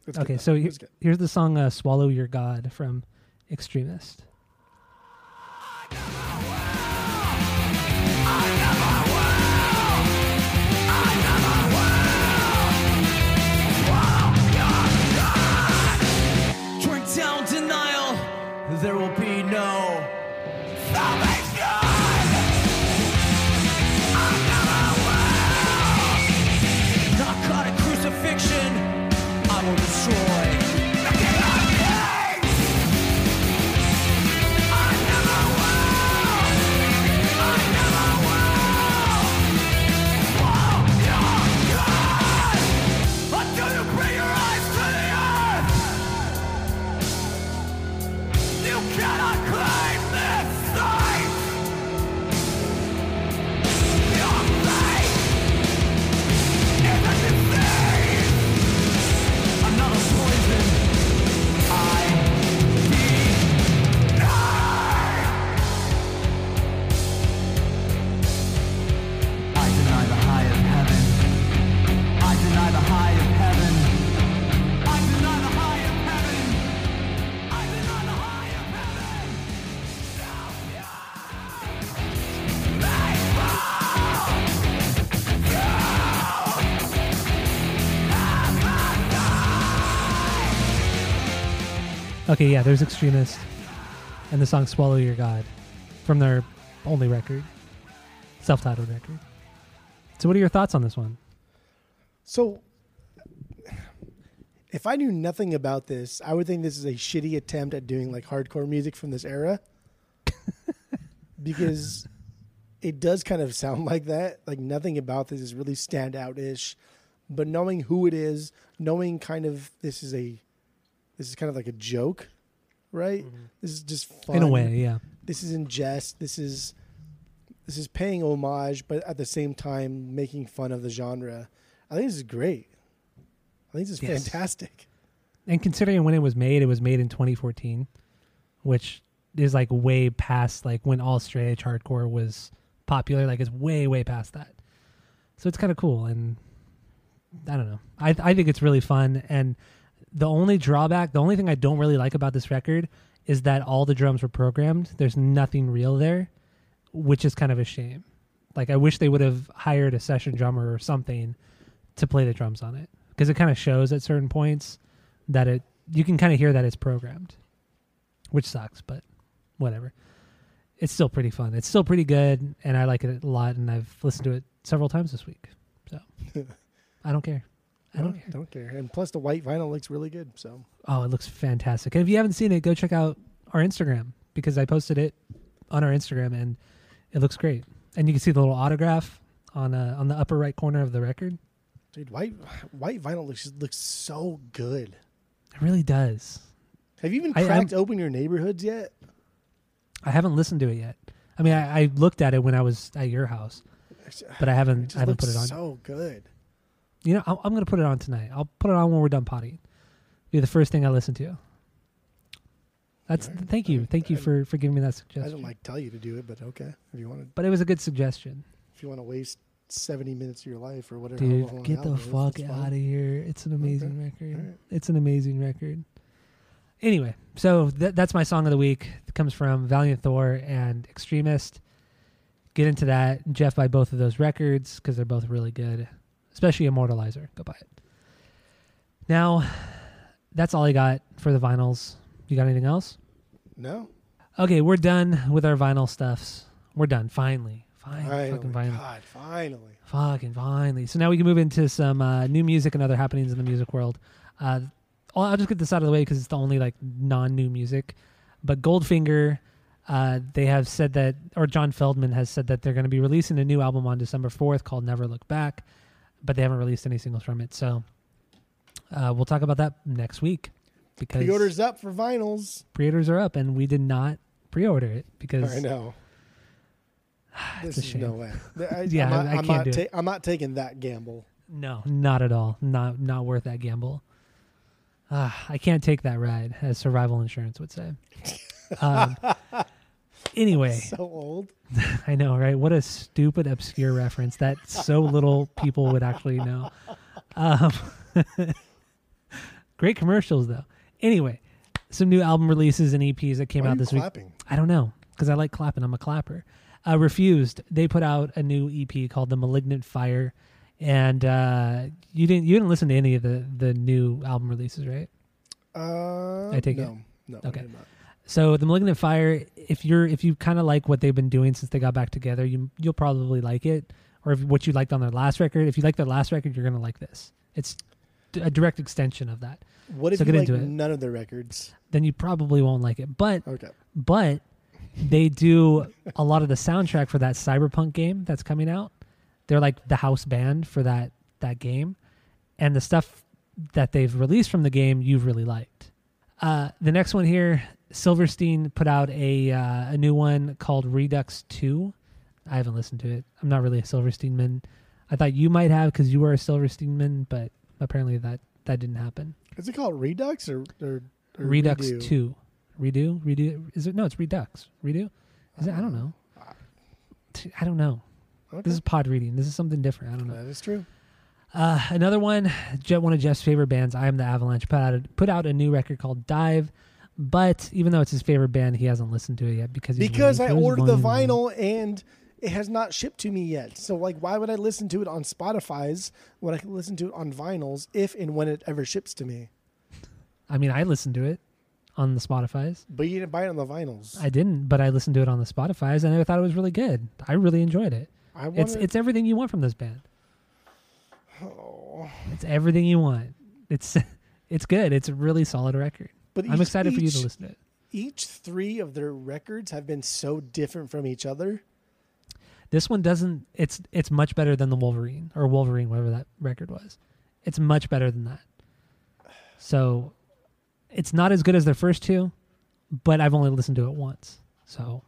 It's Okay, good. so he- it's good. here's the song uh, "Swallow Your God" from XTRMST. Okay, yeah, there's XTRMST, and the song "Swallow Your God" from their only record, self-titled record. So, what are your thoughts on this one? So, if I knew nothing about this, I would think this is a shitty attempt at doing like hardcore music from this era. because it does kind of sound like that. Like nothing about this is really standout ish. But knowing who it is, knowing kind of this is a this is kind of like a joke, right? Mm-hmm. This is just fun. In a way, yeah. This is in jest. This is this is paying homage, but at the same time making fun of the genre. I think this is great. I think this is Yes. fantastic. And considering when it was made, it was made in 2014, which is like way past like when all straight edge hardcore was popular. Like it's way way past that. So it's kind of cool, and I don't know. I I think it's really fun. And the only drawback, the only thing I don't really like about this record is that all the drums were programmed. There's nothing real there, which is kind of a shame. Like I wish they would have hired a session drummer or something to play the drums on it because it kind of shows at certain points that it you can kind of hear that it's programmed, which sucks, but whatever. It's still pretty fun. It's still pretty good, and I like it a lot. And I've listened to it several times this week, so I don't care. I don't care. Don't care. And plus, the white vinyl looks really good. So Oh, it looks fantastic. And if you haven't seen it, go check out our Instagram because I posted it on our Instagram and it looks great. And you can see the little autograph on uh, on the upper right corner of the record. dude, white white vinyl looks looks so good. It really does. Have you even I- I'm- cracked open your neighborhoods yet? I haven't listened to it yet. I mean, I, I looked at it when I was at your house, but I haven't just I haven't put it on. So good. You know, I'm, I'm going to put it on tonight. I'll put it on when we're done potty. Be the first thing I listen to. That's thank you, thank you I- for for giving me that suggestion. I suggestion. don't like tell you to do it, but okay. If you want to, but it was a good suggestion, if you want to waste seventy minutes of your life or whatever. dude. long Get the album is, fuck out of here! It's an amazing record. Alright. It's an amazing record. Anyway, so th- that's my song of the week. It comes from Valiant Thor and XTRMST. Get into that. Jeff buy both of those records because they're both really good, especially Immortalizer. Go buy it. Now, that's all I got for the vinyls. You got anything else? No, Okay, we're done with our vinyl stuffs. We're done. Finally. Finally. finally, Fucking finally. God, finally. Fucking finally. So now we can move into some uh, new music and other happenings in the music world. Uh, I'll, just get this out of the way because it's the only like non-new music. But Goldfinger, uh, they have said that, or John Feldmann has said that they're going to be releasing a new album on December 4th called Never Look Back, but they haven't released any singles from it. So uh, we'll talk about that next week because Pre-orders up for vinyls. pre-orders are up, and we did not pre-order it because I know. This is no way. I, Yeah, I'm not, I I'm can't not do ta- it. I'm not taking that gamble. no, not at all, not not worth that gamble. Ah, I can't take that ride, as survival insurance would say. Um, anyway, So old. I know, right? What a stupid, obscure reference that so little people would actually know. Um, great commercials, though. Anyway, some new album releases and EPs that came Why out this week. I don't know because I like clapping. I'm a clapper. Uh, Refused. They put out a new EP called "The Malignant Fire," and uh, you didn't you didn't listen to any of the the new album releases, right? Uh, I take it. no, No. I Okay. So the Malignant Fire, if you're if you kind of like what they've been doing since they got back together, you you'll probably like it. Or if what you liked on their last record, if you like their last record, you're gonna like this. It's d- a direct extension of that. What if So you like none of their records? Then you probably won't like it. But Okay. but they do a lot of the soundtrack for that cyberpunk game that's coming out they're like the house band for that that game and the stuff that they've released from the game you've really liked uh, the next one here silverstein put out a uh, a new one called redux 2 i haven't listened to it. I'm not really a silverstein man. I thought you might have because you were a silverstein man but apparently that that didn't happen. Is it called Redux or, or, or redux Redo? 2 redo? Redo? Is it no it's redux. Redo? Is it i don't know. I don't know. Okay. this is pod reading. This is something different. I don't know. That is true. uh, another one one of jeff's favorite bands i am the avalanche put out, a, put out a new record called dive but even though it's his favorite band he hasn't listened to it yet because he's Because I waiting for his ordered the vinyl and it has not shipped to me yet. So like, why would I listen to it on Spotify's when I can listen to it on vinyls if and when it ever ships to me? i mean i listened to it on the spotify's But you didn't buy it on the vinyls. i didn't but i listened to it on the spotify's and i thought it was really good i really enjoyed it I it's it's everything you want from this band Oh. It's everything you want. It's it's good. It's a really solid record. But I'm each- excited for you to listen to it. Each three of their records have been so different from each other. This one doesn't. It's it's much better than the Wolverine or Wolverine, whatever that record was. It's much better than that. So, it's not as good as their first two, but I've only listened to it once. So,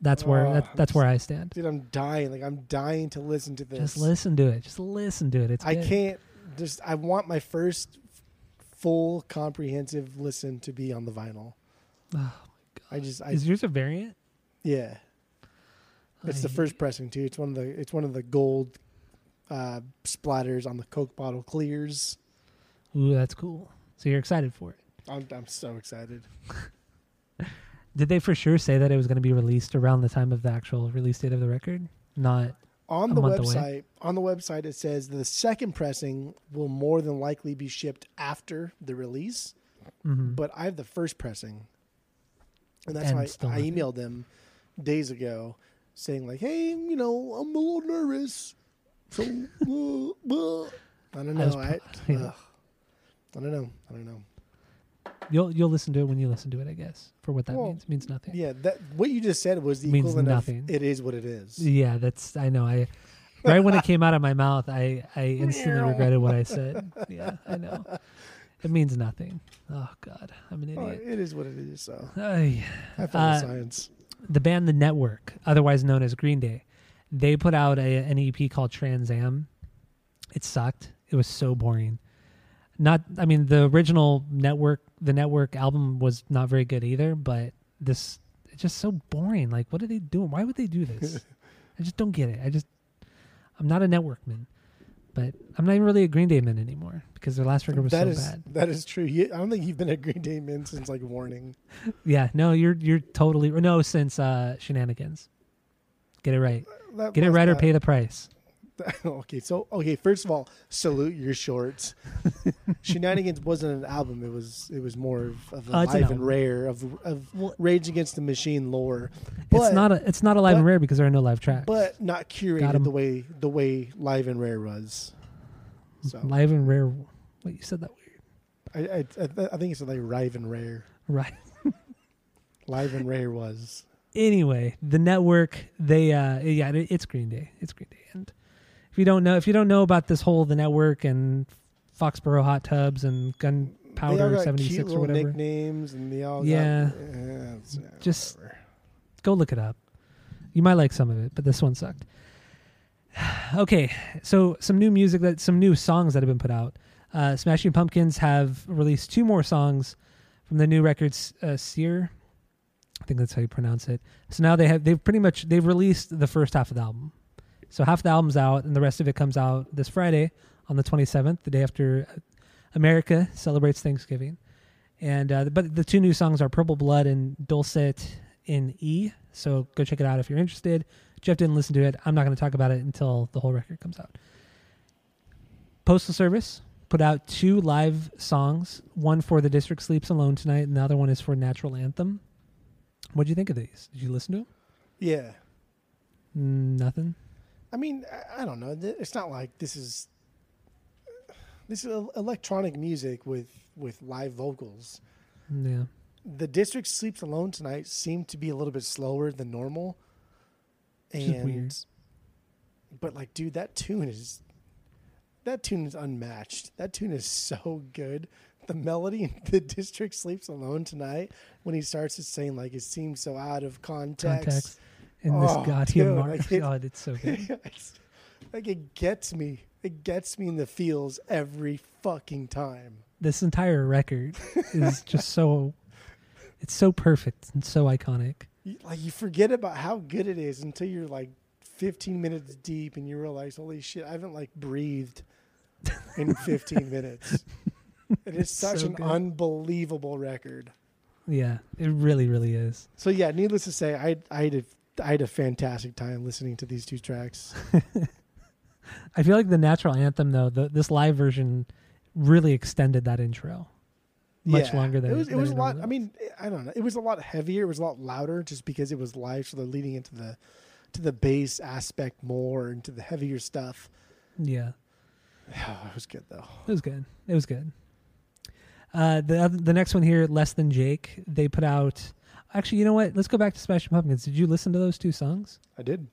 that's where Oh, that, that's where I stand. Dude, I'm dying. Like I'm dying to listen to this. Just listen to it. Just listen to it. It's I good. can't just I want my first full comprehensive listen to be on the vinyl. Oh, I just I Is yours a variant? yeah. It's the first pressing too. It's one of the it's one of the gold uh, splatters on the Coke bottle clears. Ooh, that's cool. So you're excited for it. I'm I'm so excited. Did they for sure say that it was going to be released around the time of the actual release date of the record? Not On the month away. website, on the website it says the second pressing will more than likely be shipped after the release, mhm. but I have the first pressing. And that's And why I nothing. emailed them days ago saying like, "Hey, you know, I'm a little nervous." So uh, uh, I don't I know. pro- I. I don't know. I don't know. You'll you'll listen to it when you listen to it, I guess. For what that Well, means, It means nothing. Yeah, that what you just said was the Means equivalent nothing. it is what it is. Yeah, that's I know. I right when it came out of my mouth, I I instantly regretted what I said. Yeah, I know. It means nothing. Oh God, I'm an Well, idiot. it is what it is. So have fun with Uh, science. the band The Network, otherwise known as Green Day, they put out a, an EP called Trans Am. It sucked. It was so boring. Not, I mean, the original Network, the Network album was not very good either. But this, it's just so boring. Like, what are they doing? Why would they do this? I just don't get it. I just, I'm not a Network man, but I'm not even really a Green Day man anymore because their last record was That so is bad. that is true. You, I don't think you've been a Green Day man since like Warning. Yeah, no, you're you're totally no since uh, Shenanigans. Get it right. That Get it right or pay the price. okay, so okay, first of all, salute your shorts. Shenanigans wasn't an album; it was it was more of, of a Uh, an live and rare of of Well- Rage Against the Machine lore. it's not a it's not a live and rare because there are no live tracks. but not curated the way the way live and rare was. So live and rare. Wait, you said that weird, I I, I, I think it's like live and rare, right? Live and Rare was. anyway, the network they uh yeah, it- it's Green Day. It's Green Day. And you don't know if you don't know about this whole the network and Foxboro hot tubs and gunpowder seventy six or whatever, nicknames, and they all Yeah. Got, yeah, Just- whatever. go look it up. You might like some of it, but this one sucked. okay, so some new music that some new songs that have been put out. Uh, Smashing Pumpkins have released two more songs from the new records, uh, Cyr. I think that's how you pronounce it. So now they have they've pretty much they've released the first half of the album. So half the album's out, and the rest of it comes out this Friday on the 27th, the day after America celebrates Thanksgiving. And uh, but the two new songs are Purple Blood and Dulcet in E. So go check it out if you're interested. Jeff didn't listen to it. I'm not going to talk about it until the whole record comes out. Postal Service put out two live songs. One for The District Sleeps Alone Tonight, and the other one is for Natural Anthem. What do you think of these? Did you listen to them? yeah. Mm, Nothing. I mean, I, I don't know. It's not like this is this is electronic music with with live vocals. Yeah. The district sleeps alone tonight seemed to be a little bit slower than normal, and weird. but like, dude, that tune is that tune is unmatched. That tune is so good. The melody in the district sleeps alone tonight when he starts to saying like it seems so out of context. Context. In this Oh, goddamn dude, mark. like it- God, oh, it's so good. It's- like it gets me. It gets me in the feels every fucking time. this entire record is just so it's so perfect and so iconic. You- Like you forget about how good it is until you're like 15 minutes deep and you realize, holy shit, I haven't like breathed in 15 minutes. It is such so an good. unbelievable record. Yeah, it really, really is. So yeah, needless to say, I I had I had a fantastic time listening to these two tracks. I feel like the natural anthem though, the, this live version really extended that intro much Yeah. longer than it was. It was a lot. normally I mean, I don't know. It was a lot heavier. It was a lot louder, just because it was live. So they're leading into the to the bass aspect more, into the heavier stuff. yeah, it was good though. it was good. It was good. Uh, the the next one here, less than Jake, they put out. Actually, you know what? Let's go back to Smashing Pumpkins. Did you listen to those two songs? I did.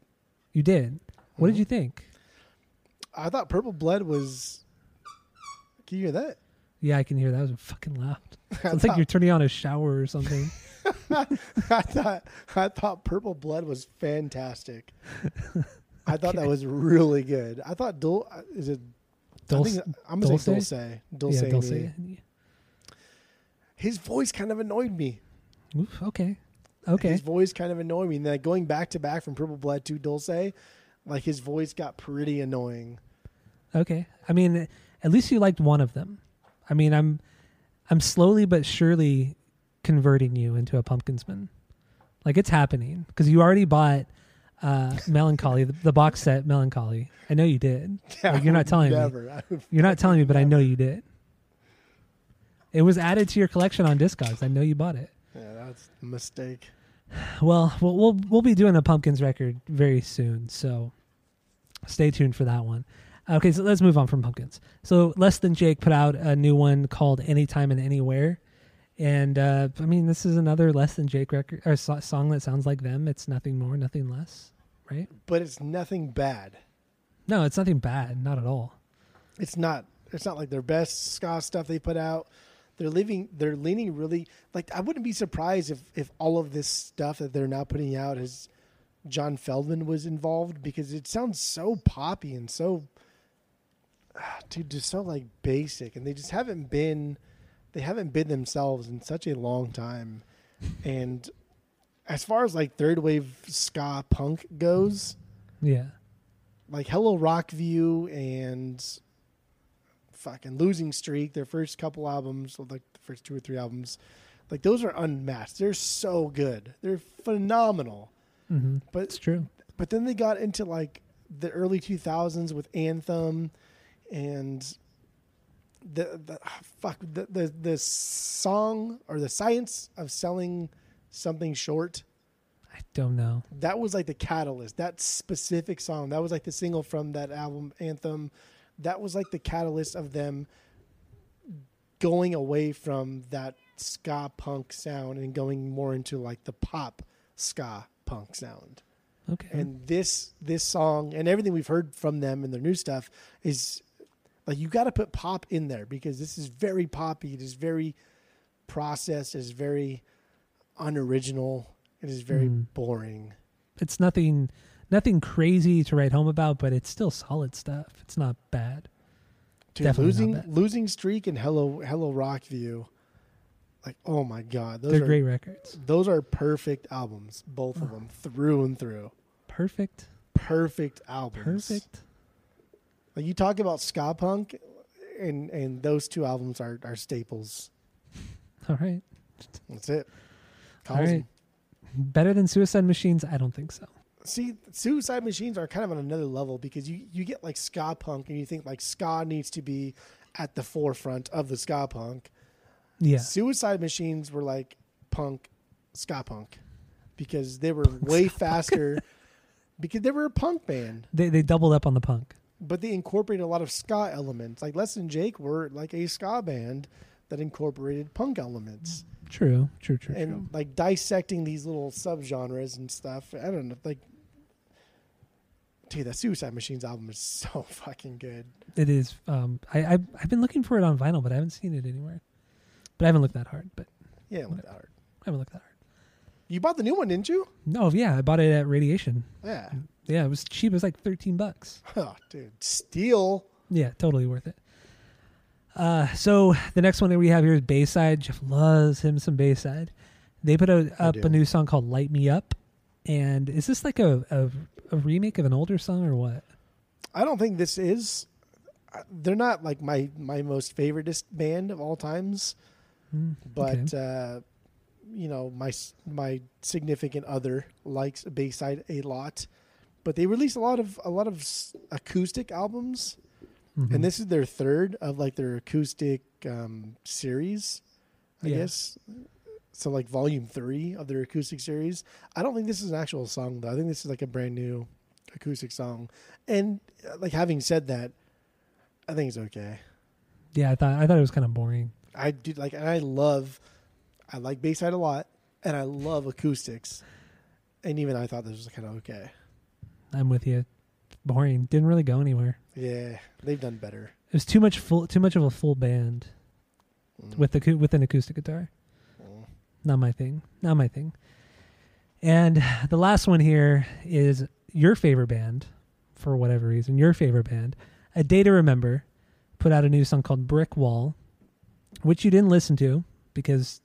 You did. What did mm-hmm. you think? I thought Purple Blood was. Can you hear that? Yeah, I can hear that. It was fucking loud. I Sounds like you're turning on a shower or something. I thought I thought Purple Blood was fantastic. I thought that was really good. I thought Dul uh, is it Dulce, I think, I'm gonna say Dulce? Dulce. Dulce. yeah, Dulce. His voice kind of annoyed me. Oof, okay. Okay. His voice kind of annoyed me. And then going back to back from Purple Blood to Dulce, like his voice got pretty annoying. Okay. I mean, at least you liked one of them. I mean, I'm I'm slowly but surely converting you into a pumpkinsman. Like it's happening because you already bought uh Mellon Collie, the, the box set Mellon Collie. I know you did. Like, you're not telling me. never. Would You're not telling me, but I know you did. It was added to your collection on Discogs. I know you bought it. Yeah, that's a mistake. Well, we'll we'll we'll be doing a pumpkins record very soon, so stay tuned for that one. Okay, so let's move on from pumpkins. So less than Jake put out a new one called Anytime and Anywhere, and uh, I mean this is another less than Jake record or so- song that sounds like them. It's nothing more, nothing less, right? But it's nothing bad. No, it's nothing bad, not at all. it's not it's not like their best ska stuff they put out. They're leaving they're leaning really like I wouldn't be surprised if if all of this stuff that they're now putting out is John Feldmann was involved because it sounds so poppy and so dude just so like basic and they just haven't been they haven't been themselves in such a long time. And as far as like third wave ska punk goes, Yeah, like Hello Rockview and fucking Losing Streak, their first couple albums, like the first two or three albums, like those are unmatched. They're so good. They're phenomenal. hmm But it's true. but then they got into like the early 2000s with Anthem and the, the fuck the, the the song or the science of selling something short I don't know. that was like the catalyst. That specific song, that was like the single from that album anthem. That was like the catalyst of them going away from that ska punk sound and going more into like the pop ska punk sound. Okay. And this this song and everything we've heard from them and their new stuff is like you got to put pop in there because this is very poppy. It is very processed. It is very unoriginal. It is very Mm. boring. it's nothing nothing crazy to write home about, but it's still solid stuff. It's not bad. Dude, Definitely not losing bad. losing streak and hello hello Rockview. Like oh my god, those They're are great records. those are perfect albums, both of them through and through. Perfect. Perfect albums. Perfect. Like you talk about ska punk, and and those two albums are are staples. All right. That's it. All Calls right. 'em. Better than Suicide Machines? I don't think so. See, Suicide Machines are kind of on another level because you you get like ska punk, and you think like ska needs to be at the forefront of the ska punk. Yeah. Suicide Machines were like punk, ska punk, because they were way faster. Because they were a punk band, They they doubled up on the punk. but they incorporated a lot of ska elements. Like Less Than Jake were like a ska band that incorporated punk elements True. True. True. and true. like dissecting these little subgenres and stuff. I don't know, like. Dude, that Suicide Machines album is so fucking good. It is. Um. I I've, I've been looking for it on vinyl, but I haven't seen it anywhere. But I haven't looked that hard. But Yeah, it that hard. I haven't looked that hard. You bought the new one, didn't you? No. Yeah. I bought it at Radiation. Yeah. Yeah. It was cheap. It was like thirteen bucks. Oh, dude, steal. Yeah, totally worth it. Uh, so the next one that we have here is Bayside. Jeff loves him some Bayside. They put a, I up a new song called "Light Me Up," and is this like a, a a remake of an older song or what? I don't think this is. uh, They're not like my my most favoriteest band of all times, Mm, but uh, you know my my significant other likes Bayside a lot. But they released a lot of a lot of acoustic albums, Mhm. and this is their third of like their acoustic um, series, I Yeah. guess. So like volume three of their acoustic series. I don't think this is an actual song though. I think this is like a brand new acoustic song. And uh, like having said that, I think it's okay. yeah, I thought I thought it was kind of boring. I do like, and I love, I like Bayside a lot, and I love acoustics. And even I thought this was kind of okay. I'm with you. Boring. Didn't really go anywhere. Yeah, they've done better. It was too much full, too much of a full band Mm. with the with an acoustic guitar. Not my thing. Not my thing. And the last one here is your favorite band, for whatever reason, your favorite band, A Day to Remember, put out a new song called Brick Wall, which you didn't listen to because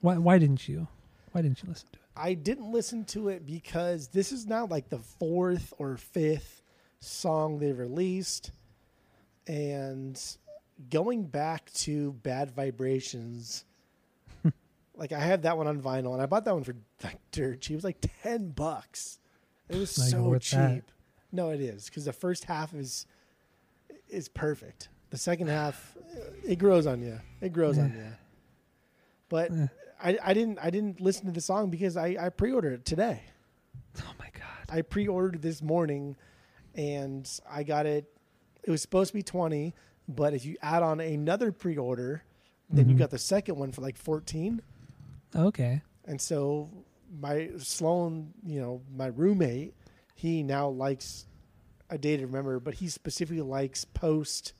why? Why didn't you? Why didn't you listen to it? I didn't listen to it because this is now like the fourth or fifth song they released. And going back to Bad Vibrations, like I had that one on vinyl and I bought that one for like dirt cheap. It was like 10 bucks. It was Not so cheap. that. No, it is because the first half is is perfect. The second half, it grows on you. It grows on you. But Eh. I, I didn't I didn't listen to the song because I, I pre-ordered it today. Oh my god! I pre-ordered this morning, and I got it. It was supposed to be twenty, but if you add on another pre-order, then you Mhm. got the second one for like fourteen. Okay, And so my Sloan, you know, my roommate, he now likes a day to remember, but he specifically likes post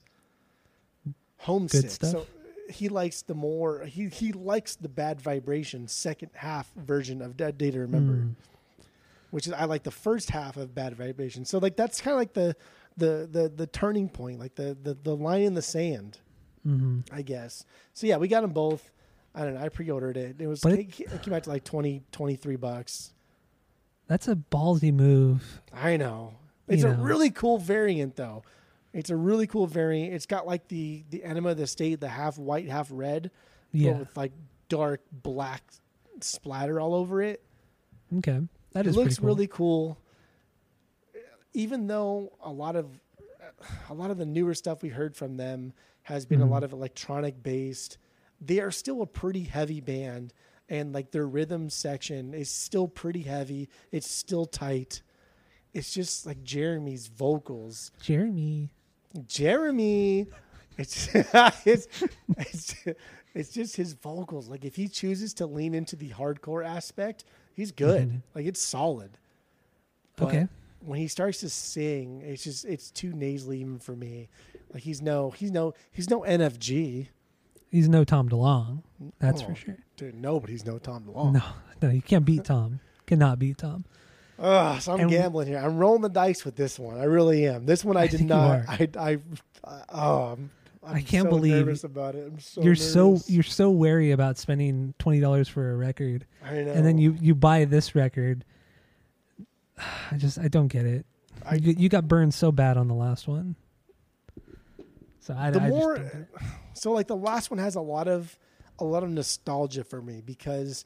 homesick. stuff? So he likes the more he he likes the bad vibration second half version of Dead Day to Remember, Hmm. which is I like the first half of Bad Vibration. So like that's kind of like the the the the turning point, like the the the line in the sand. hmm I guess. So yeah, we got them both. I don't know. I pre-ordered it. It was But it, it came out to like 20, 23 bucks. that's a ballsy move. I know. It's You a know. really cool variant though. It's a really cool variant. It's got like the the enema of the state, the half white, half red, Yeah. but with like dark black splatter all over it. Okay, that it is looks cool. really cool. Even though a lot of a lot of the newer stuff we heard from them has been Mhm. a lot of electronic based, they are still a pretty heavy band and like their rhythm section is still pretty heavy. It's still tight. It's just like Jeremy's vocals. Jeremy. Jeremy It's it's it's it's just his vocals. Like if he chooses to lean into the hardcore aspect, he's good. Mhm. Like it's solid. But Okay. When he starts to sing, it's just it's too nasally even for me. Like he's no he's no he's no NFG. He's no Tom DeLonge. That's Oh, for sure. Dude, nobody's no Tom DeLonge. No, no, you can't beat Tom. Cannot beat Tom. Ugh, so I'm And- gambling here. I'm rolling the dice with this one. I really am. This one I, I did not. I, I, I, oh, I'm, I'm I can't so believe nervous about it. I'm so you're so you're so wary about spending twenty dollars for a record, I know. and then you you buy this record. I just I don't get it. I- you, you got burned so bad on the last one. So I, the I more, so like the last one has a lot of a lot of nostalgia for me because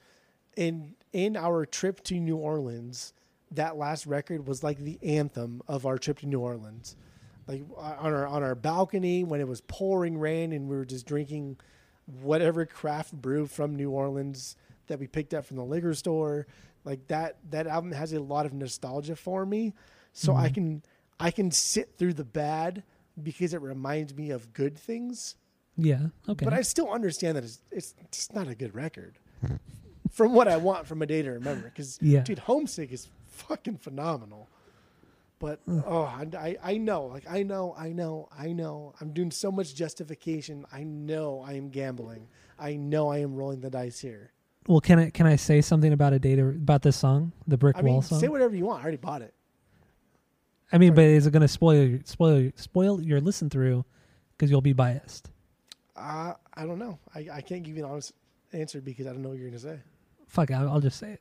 in in our trip to New Orleans, that last record was like the anthem of our trip to New Orleans. Like on our on our balcony when it was pouring rain and we were just drinking whatever craft brew from New Orleans that we picked up from the liquor store. Like that that album has a lot of nostalgia for me. So I mm-hmm. can I can sit through the bad because it reminds me of good things. yeah okay. But I still understand that it's it's just not a good record. from what I want from a day to remember. Because Yeah. dude, Homesick is fucking phenomenal. But oh, I, I know, like I know, I know, I know. I'm doing so much justification. I know I am gambling. I know I am rolling the dice here. well, can I can I say something about a data about this song, the brick I wall mean, song? say whatever you want. I already bought it. I mean, but is it going to spoil your- spoil spoil your listen through because you'll be biased? Uh, I don't know. I, I can't give you an honest answer because I don't know what you're gonna say. Fuck, I'll, I'll just say it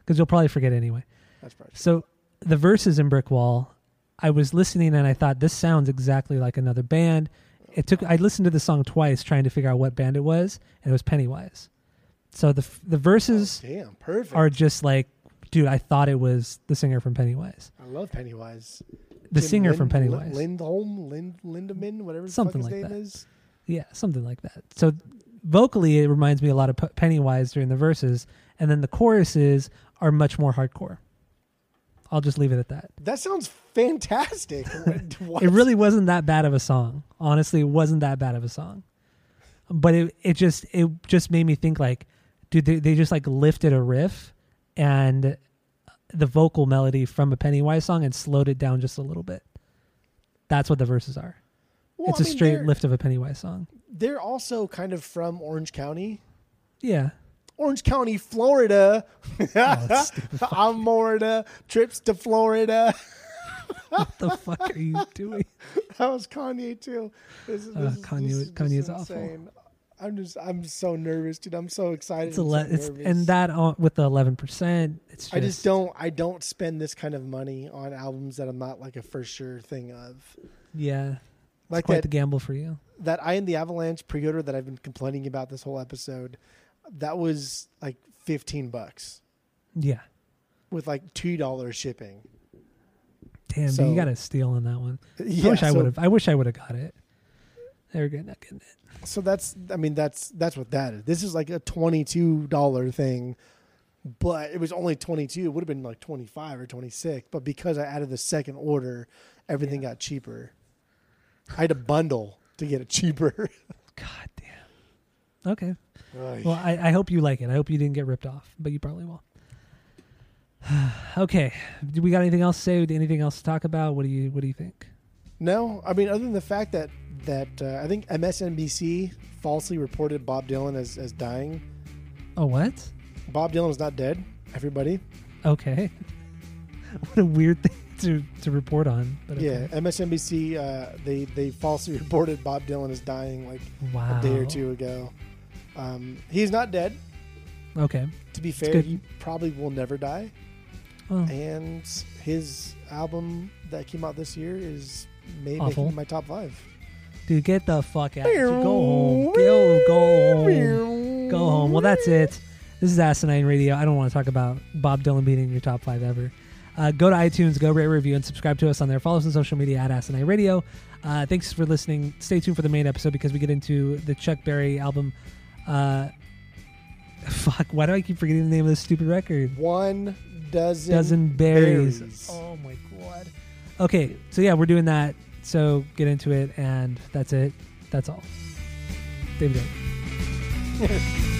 because you'll probably forget anyway. That's probably true. So the verses in Brick Wall, I was listening and I thought this sounds exactly like another band. It took I listened to the song twice trying to figure out what band it was, and it was Pennywise. So the the verses Damn, perfect. are just like, dude, I thought it was the singer from Pennywise, I love Pennywise. the Jim singer from Lind- Pennywise. Lindholm, Lind, Lindemann, whatever the Something fuck his like name that. is. Yeah, something like that. So vocally, it reminds me a lot of P- Pennywise during the verses, and then the choruses are much more hardcore. I'll just leave it at that. That sounds fantastic. It really wasn't that bad of a song. Honestly, it wasn't that bad of a song. But it it just it just made me think like, dude, they, they just like lifted a riff and the vocal melody from a Pennywise song and slowed it down just a little bit. That's what the verses are. Well, it's I a mean, straight lift of a Pennywise song. They're also kind of from Orange County. Yeah. Orange County, Florida. Oh, I'm Florida. Trips to Florida. What the fuck are you doing? that was Kanye too. This, is- Uh, this Kanye- is Kanye just is awful. I'm just, I'm so nervous, dude. I'm so excited. It's and so it's and that on, with the eleven percent. It's just, I just don't, I don't spend this kind of money on albums that I'm not like a for sure thing of. Yeah, Like quite that, the gamble for you. that I and the Avalanche pre-order that I've been complaining about this whole episode. That was like 15 bucks Yeah. with like two dollars shipping. Damn, dude, So- you got a steal on that one. I wish I so- would have. I wish I would have got it. They were good, not getting it. So that's, I mean, that's that's what that is. This is like a twenty-two dollar thing, but it was only twenty-two. It would have been like twenty-five or twenty-six, but because I added the second order, everything got cheaper. I had a bundle to get it cheaper. God damn. Okay. Ay. Well, I, I hope you like it. I hope you didn't get ripped off, but you probably will. okay. Do we got anything else to say? Anything else to talk about? What do you What do you think? No, I mean, other than the fact that that uh, I think MSNBC falsely reported Bob Dylan as as dying. Oh, what? Bob Dylan was not dead. Everybody, Okay. what a weird thing to to report on. But yeah, okay. MSNBC uh, they they falsely reported Bob Dylan as dying like Wow. a day or two ago. Um, he's not dead. Okay. To be fair, he probably will never die. Well, And his album that came out this year is may Awful. making my top five. dude, get the fuck out. Dude, go home. Go go home. Go home. Well, that's it. This is Asinine Radio. I don't want to talk about Bob Dylan being in your top five ever. Uh, go to iTunes, go rate, review, and subscribe to us on there. Follow us on social media at Asinine Radio. Uh, thanks for listening. Stay tuned for the main episode because we get into the Chuck Berry album. Uh, fuck, why do I keep forgetting the name of this stupid record? One dozen Dozen Berrys. Berrys. Oh my god. Okay, so yeah, we're doing that. So get into it, and that's it. That's all. David.